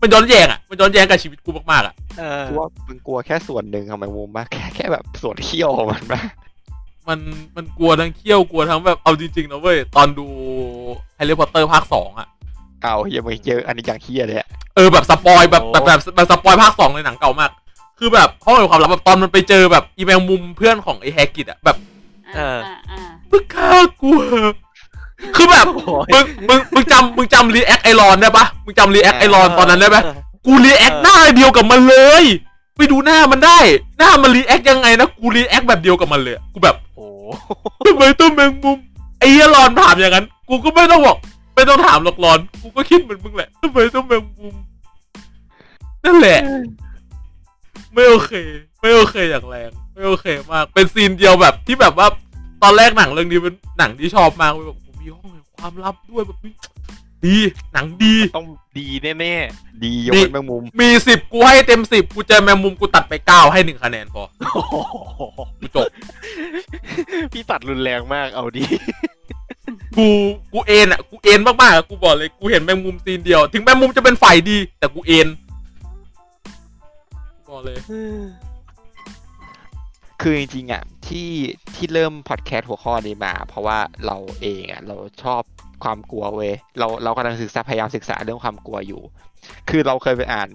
มันย้อนแย้งอะมันย้อนแย้งกับชีวิตกูมากๆอะเออกูว่ามึงกลัวแค่ส่วนหนึ่งของแมงมุมปะแค่แค่แบบส่วนเขี้ยวของมันปะมันมันกลัวทั้งเขี้ยวกลัวทั้งแบบเอาจริงๆนะเว้ยตอนดูแฮร์รี่พอตเตอร์ภาคสองอะเอาเหี้ยมึงเจออันนี้อย่างเหี้ยเลยอะเออแบบ spoil แบบแบบแบบแบบ spoil ภาคสองในหนังเก่ามาก คือแบบห้องแห่งความลับแบบตอนมันไปเจอแบบอีแมงมุมเพื่อนของไอ้แฮกริดอะแบบอ่าอ่าอ่ามึงฆ่ากูเหอะ คือแบบโอ้ยมึงมึงมึงจำมึงจำ react ไอ้รอนได้ปะมึงจำ react ไอ้รอนตอนนั้นได้ไหมกู react หน้าเดียวกับมันเลย ไปดูหน้ามันได้ หน้ามัน react ยังไงนะกู react แบบเดียวกับมันเลยอะกูแบบโอ้ทำไมต้องแมงมุมไอ้เหี้ยรอนถามอย่างนั้น กูก็ไม่ต้องบอกไม่ต้องถามหรอกรอน กูก็คิดเหมือนมึงแหละทำไมต้องแมงมุมนั่นแหละ ไม่โอเค ไม่โอเคอย่างแรง ไม่โอเคมาก เป็น scene เดียวแบบที่แบบว่าตอนแรกหนังเรื่องนี้เป็นหนังที่ชอบมากเว้ยแบบโอ้โห มีห้องแห่งความลับด้วยแบบนี้ดีหนังดี ต้องดีแน่ดียกเป็นแมงมุม มีสิบกูให้เต็มสิบกูเจอแมงมุมกูตัดไปเก้าให้หนึ่งคะแนนพอๆโอ้โหกูจบ พี่ตัดรุนแรงมากเอาดี กูกูเอ็นอะกูเอ็นมากๆอะกูบอกเลยกูเห็นแมงมุมซีนเดียว ถึงแมงมุมจะเป็นฝ่ายดี แต่กูเอ็นบอกเลย คือจริงๆอะที่ที่เริ่มพอดแคสต์หัวข้อนี้มา เพราะว่าเราเองอะเราชอบความกลัวเว้ยเราเรากำลังศึกษาพยายามศึกษาเรื่องความกลัวอยู่ คือเราเคยไปอ่าน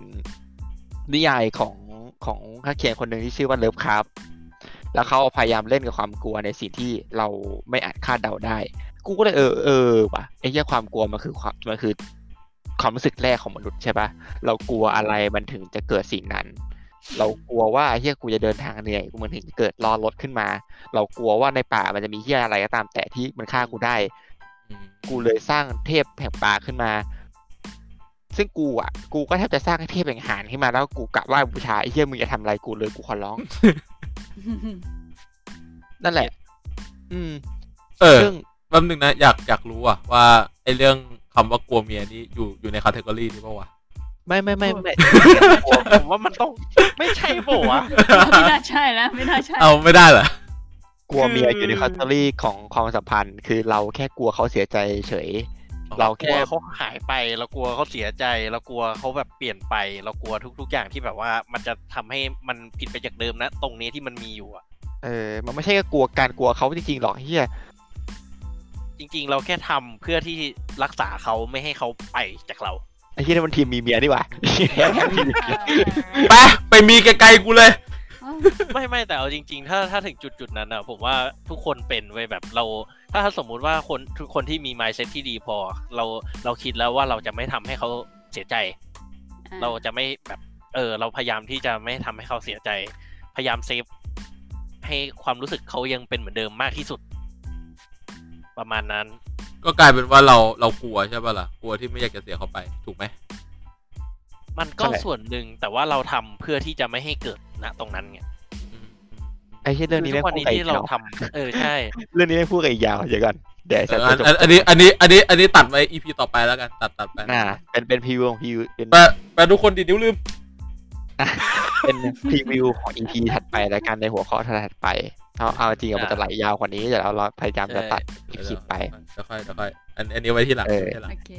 นิยายของของนักเขียนคนหนึ่งที่ชื่อว่าเลิฟครับ แล้วเขาพยายามเล่นกับความกลัวในสิ่งที่เราไม่อาจคาดเดาได้ กูก็เลยเออเออว่ะไอ้เหี้ยความกลัวมันคือความมันคือความรู้สึกแรกของมนุษย์ใช่ปะเรากลัวอะไรมันถึงจะเกิดสิ่งนั้น เรากลัวว่าเฮียกูจะเดินทางเหนื่อยกูมันถึงเกิดรอรถขึ้นมา เรากลัวว่าในป่ามันจะมีเฮียอะไรก็ตาม แต่ที่มันฆ่ากูได้กูเลยสร้างเทพแห่งป่าขึ้นมา ซึ่งกูอะ กูก็แทบจะสร้างเทพแห่งอาหารขึ้นมาแล้วกูกะว่าบูชาไอ้เฮียมึงจะทำอะไรกูเลยกูขอร้อง นั่นแหละ อืม เออซึ่งแป๊บนึงนะ อยากอยากรู้อะว่าไอเรื่องคำว่ากลัวเมียนี่อยู่อยู่ในคาเทกอรี่นี้ปะวะ ไม่ไม่ไม่ไม่ผมว่ามันต้องไม่ใช่ปะวะไม่น่าใช่แล้วไม่น่าใช่เอาไม่ได้เหรอกลัวเมียคืออยู่ในคัตเตอรี่ของความสัมพันธ์ คือเราแค่กลัวเขาเสียใจเฉย เรากลัแค่วเขาหายไปเรากลัวเขาเสียใจเรากลัวเขาแบบเปลี่ยนไป เรากลัวทุก ๆ อย่างที่แบบว่า มันจะทำให้มันผิดไปจากเดิมนะ ตรงนี้ที่มันมีอยู่อะเออ มันไม่ใช่แค่กลัวการกลัวเขาจริงๆหรอกเฮียจริง ๆ เราแค่ทำเพื่อที่รักษาเขาไม่ให้เขาไปจากเรา ไอ้เฮียนี่มันทีมมีเมียนี่หว่าไปไปมีไกลๆกูเลย ไม่ไม่แต่เอาจริง ๆ ถ้าถ้าถึงจุดจุดๆนั้นอะผมว่าทุกคนเป็นไว้ยแบบเรา ถ้าสมมุติว่าคนทุกคนที่มี mindset ที่ดีพอ เราเราคิดแล้วว่าเราจะไม่ทำให้เขาเสียใจ เราจะไม่แบบเออ เราพยายามที่จะไม่ทำให้เขาเสียใจ พยายามเซฟให้ความรู้สึกเขายังเป็นเหมือนเดิมมากที่สุด ประมาณนั้น ก็กลายเป็นว่าเราเรากลัวใช่ป่ะล่ะกลัวที่ไม่อยากจะเสียเขาไป ถูกไหมมันก็ใช่ส่วนหนึ่งแต่ว่าเราทำเพื่อที่จะไม่ให้เกิดณตรงนั้นไงอืมไอ้เฮียเรื่องนี้ทุไม่กวันพูดนี้กับอีที่กเรายาวทำเออใช่ เรื่องนี้ไม่พูดกับอีกยาวเดี๋ยวก่อนเดี๋ยวไอ้เอสัตอว์อันจะจบอันอันนี้อันนี้อันนี้อันนี้ตัดไว้ EP ต่อไปแล้วกัน ตัดตัดไปอ่าเป็นเป็นพรีวิวของพรีวิวเป็นไปไปทุกคนดินิ้วลืมเป็นพรีวิวของ EP ถัดไปแล้วกันในหัวข้อถัดไป เอาเอาจริงอะมันจะไหลยาวกว่านี้แต่เราเราพยายามจะตัดคลิปไปเดี๋ยวค่อยเดี๋ยวค่อยอันอันนี้ไว้ที่หลังเออที่หลังโอเค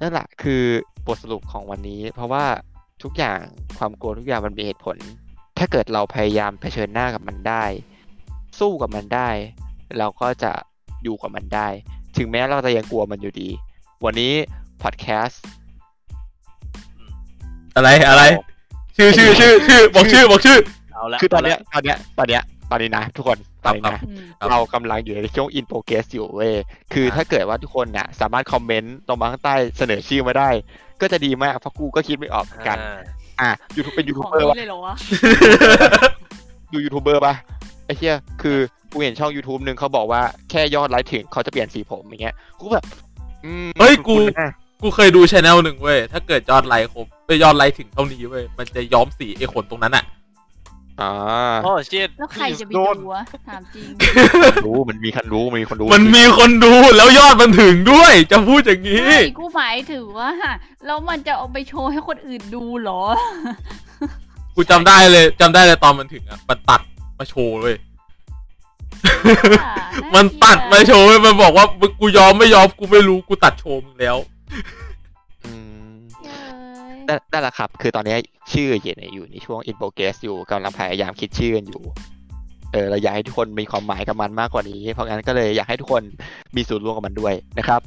นั่นแหละคือบทสรุปของวันนี้ เพราะว่าทุกอย่างความกลัวทุกอย่างมันมีเหตุผล ถ้าเกิดเราพยายามเผชิญหน้ากับมันได้ สู้กับมันได้ เราก็จะอยู่กับมันได้ ถึงแม้เราจะยังกลัวมันอยู่ดี วันนี้พอดแคสต์อะไรอะไร ชื่อชื่อชื่อชื่อบอกชื่อบอกชื่อ เอาละคือตอนเนี้ยเาละตอนเนี้ยตอนเนี้ย ตอนนี้นะ ทุกคนตอนนี้ครันะบอืมครับเรากำลังอยู่ในช่วง in progress อยู่เว้ยคือครับถ้าเกิดว่าทุกคนน่ะสามารถคอมเมนต์ตรงมาข้างใต้เสนอชื่อมาได้ ก็จะดีมากเพราะกูก็คิดไม่ออกเหมือนกัน อ่าอะยูทูบเป็นยูขทูอบงเบอร์นี้ปะเลยเหรอวะดูยูทูบเบอร์ปะไอ้เหี้ยคือกูเห็นช่อง YouTube หนึ่งเขาบอกว่าแค่ยอดไลค์ถึงเขาจะเปลี่ยนสีผมอย่างเงี้ยกูแบบอืมเฮ้ยกูคุ้นๆนะกูเคยดูชแนลหนึ่งเว้ยถ้าเกิดยอดไลค์ครบไปยอดไลค์ถึงเท่านี้เว้ยมันจะย้อมสีไอ้ขนตรงนั้นอะ อ่าโอ้เชิดแล้วใครจะไปโดดูนวะถามจริง รู้มันมีคนรู้มันมีคนรู้มันมีคนดูแล้วยอดมันถึงด้วย จะพูดอย่างนี้ใช่กูหมายถึงว่าแล้วมันจะเอาไปโชว์ให้คนอื่นดูเหรอ กูจำได้เลยจำได้เลยตอนมันถึงอะมันตัดมาโชว์เลยอ่าามันตัดเกลีมายโชว์เว้ยมันบอกว่ามึงกูยอมไม่ยอมกูไม่รู้กูตัดโชว์มึงแล้วอืมเย้ย นั่นนั่นแหละครับ คือตอนนี้ชื่อเย็นอยู่ในช่วง in progress อยู่กำลังพยายามคิดชื่อกันอยู่ เออเราอยากให้ทุกคนมีความหมายกับมันมากกว่านี้ เพราะงั้นก็เลยอยากให้ทุกคนมีส่วนร่วมกับมันด้วยนะครับ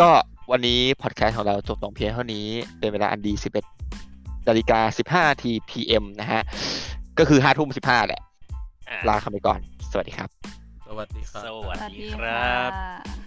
ก็วันนี้พอดแคสต์ของเราจบลงเพียงเท่านี้ เป็นเวลาอันดี 11นาฬิกา15นาที PM นะฮะ ก็คือ5ทุ่ม15 แหละอะลาคำไปก่อน สวัสดีครับ สวัสดีครับสสวัสวัสดีดีคครัรับบ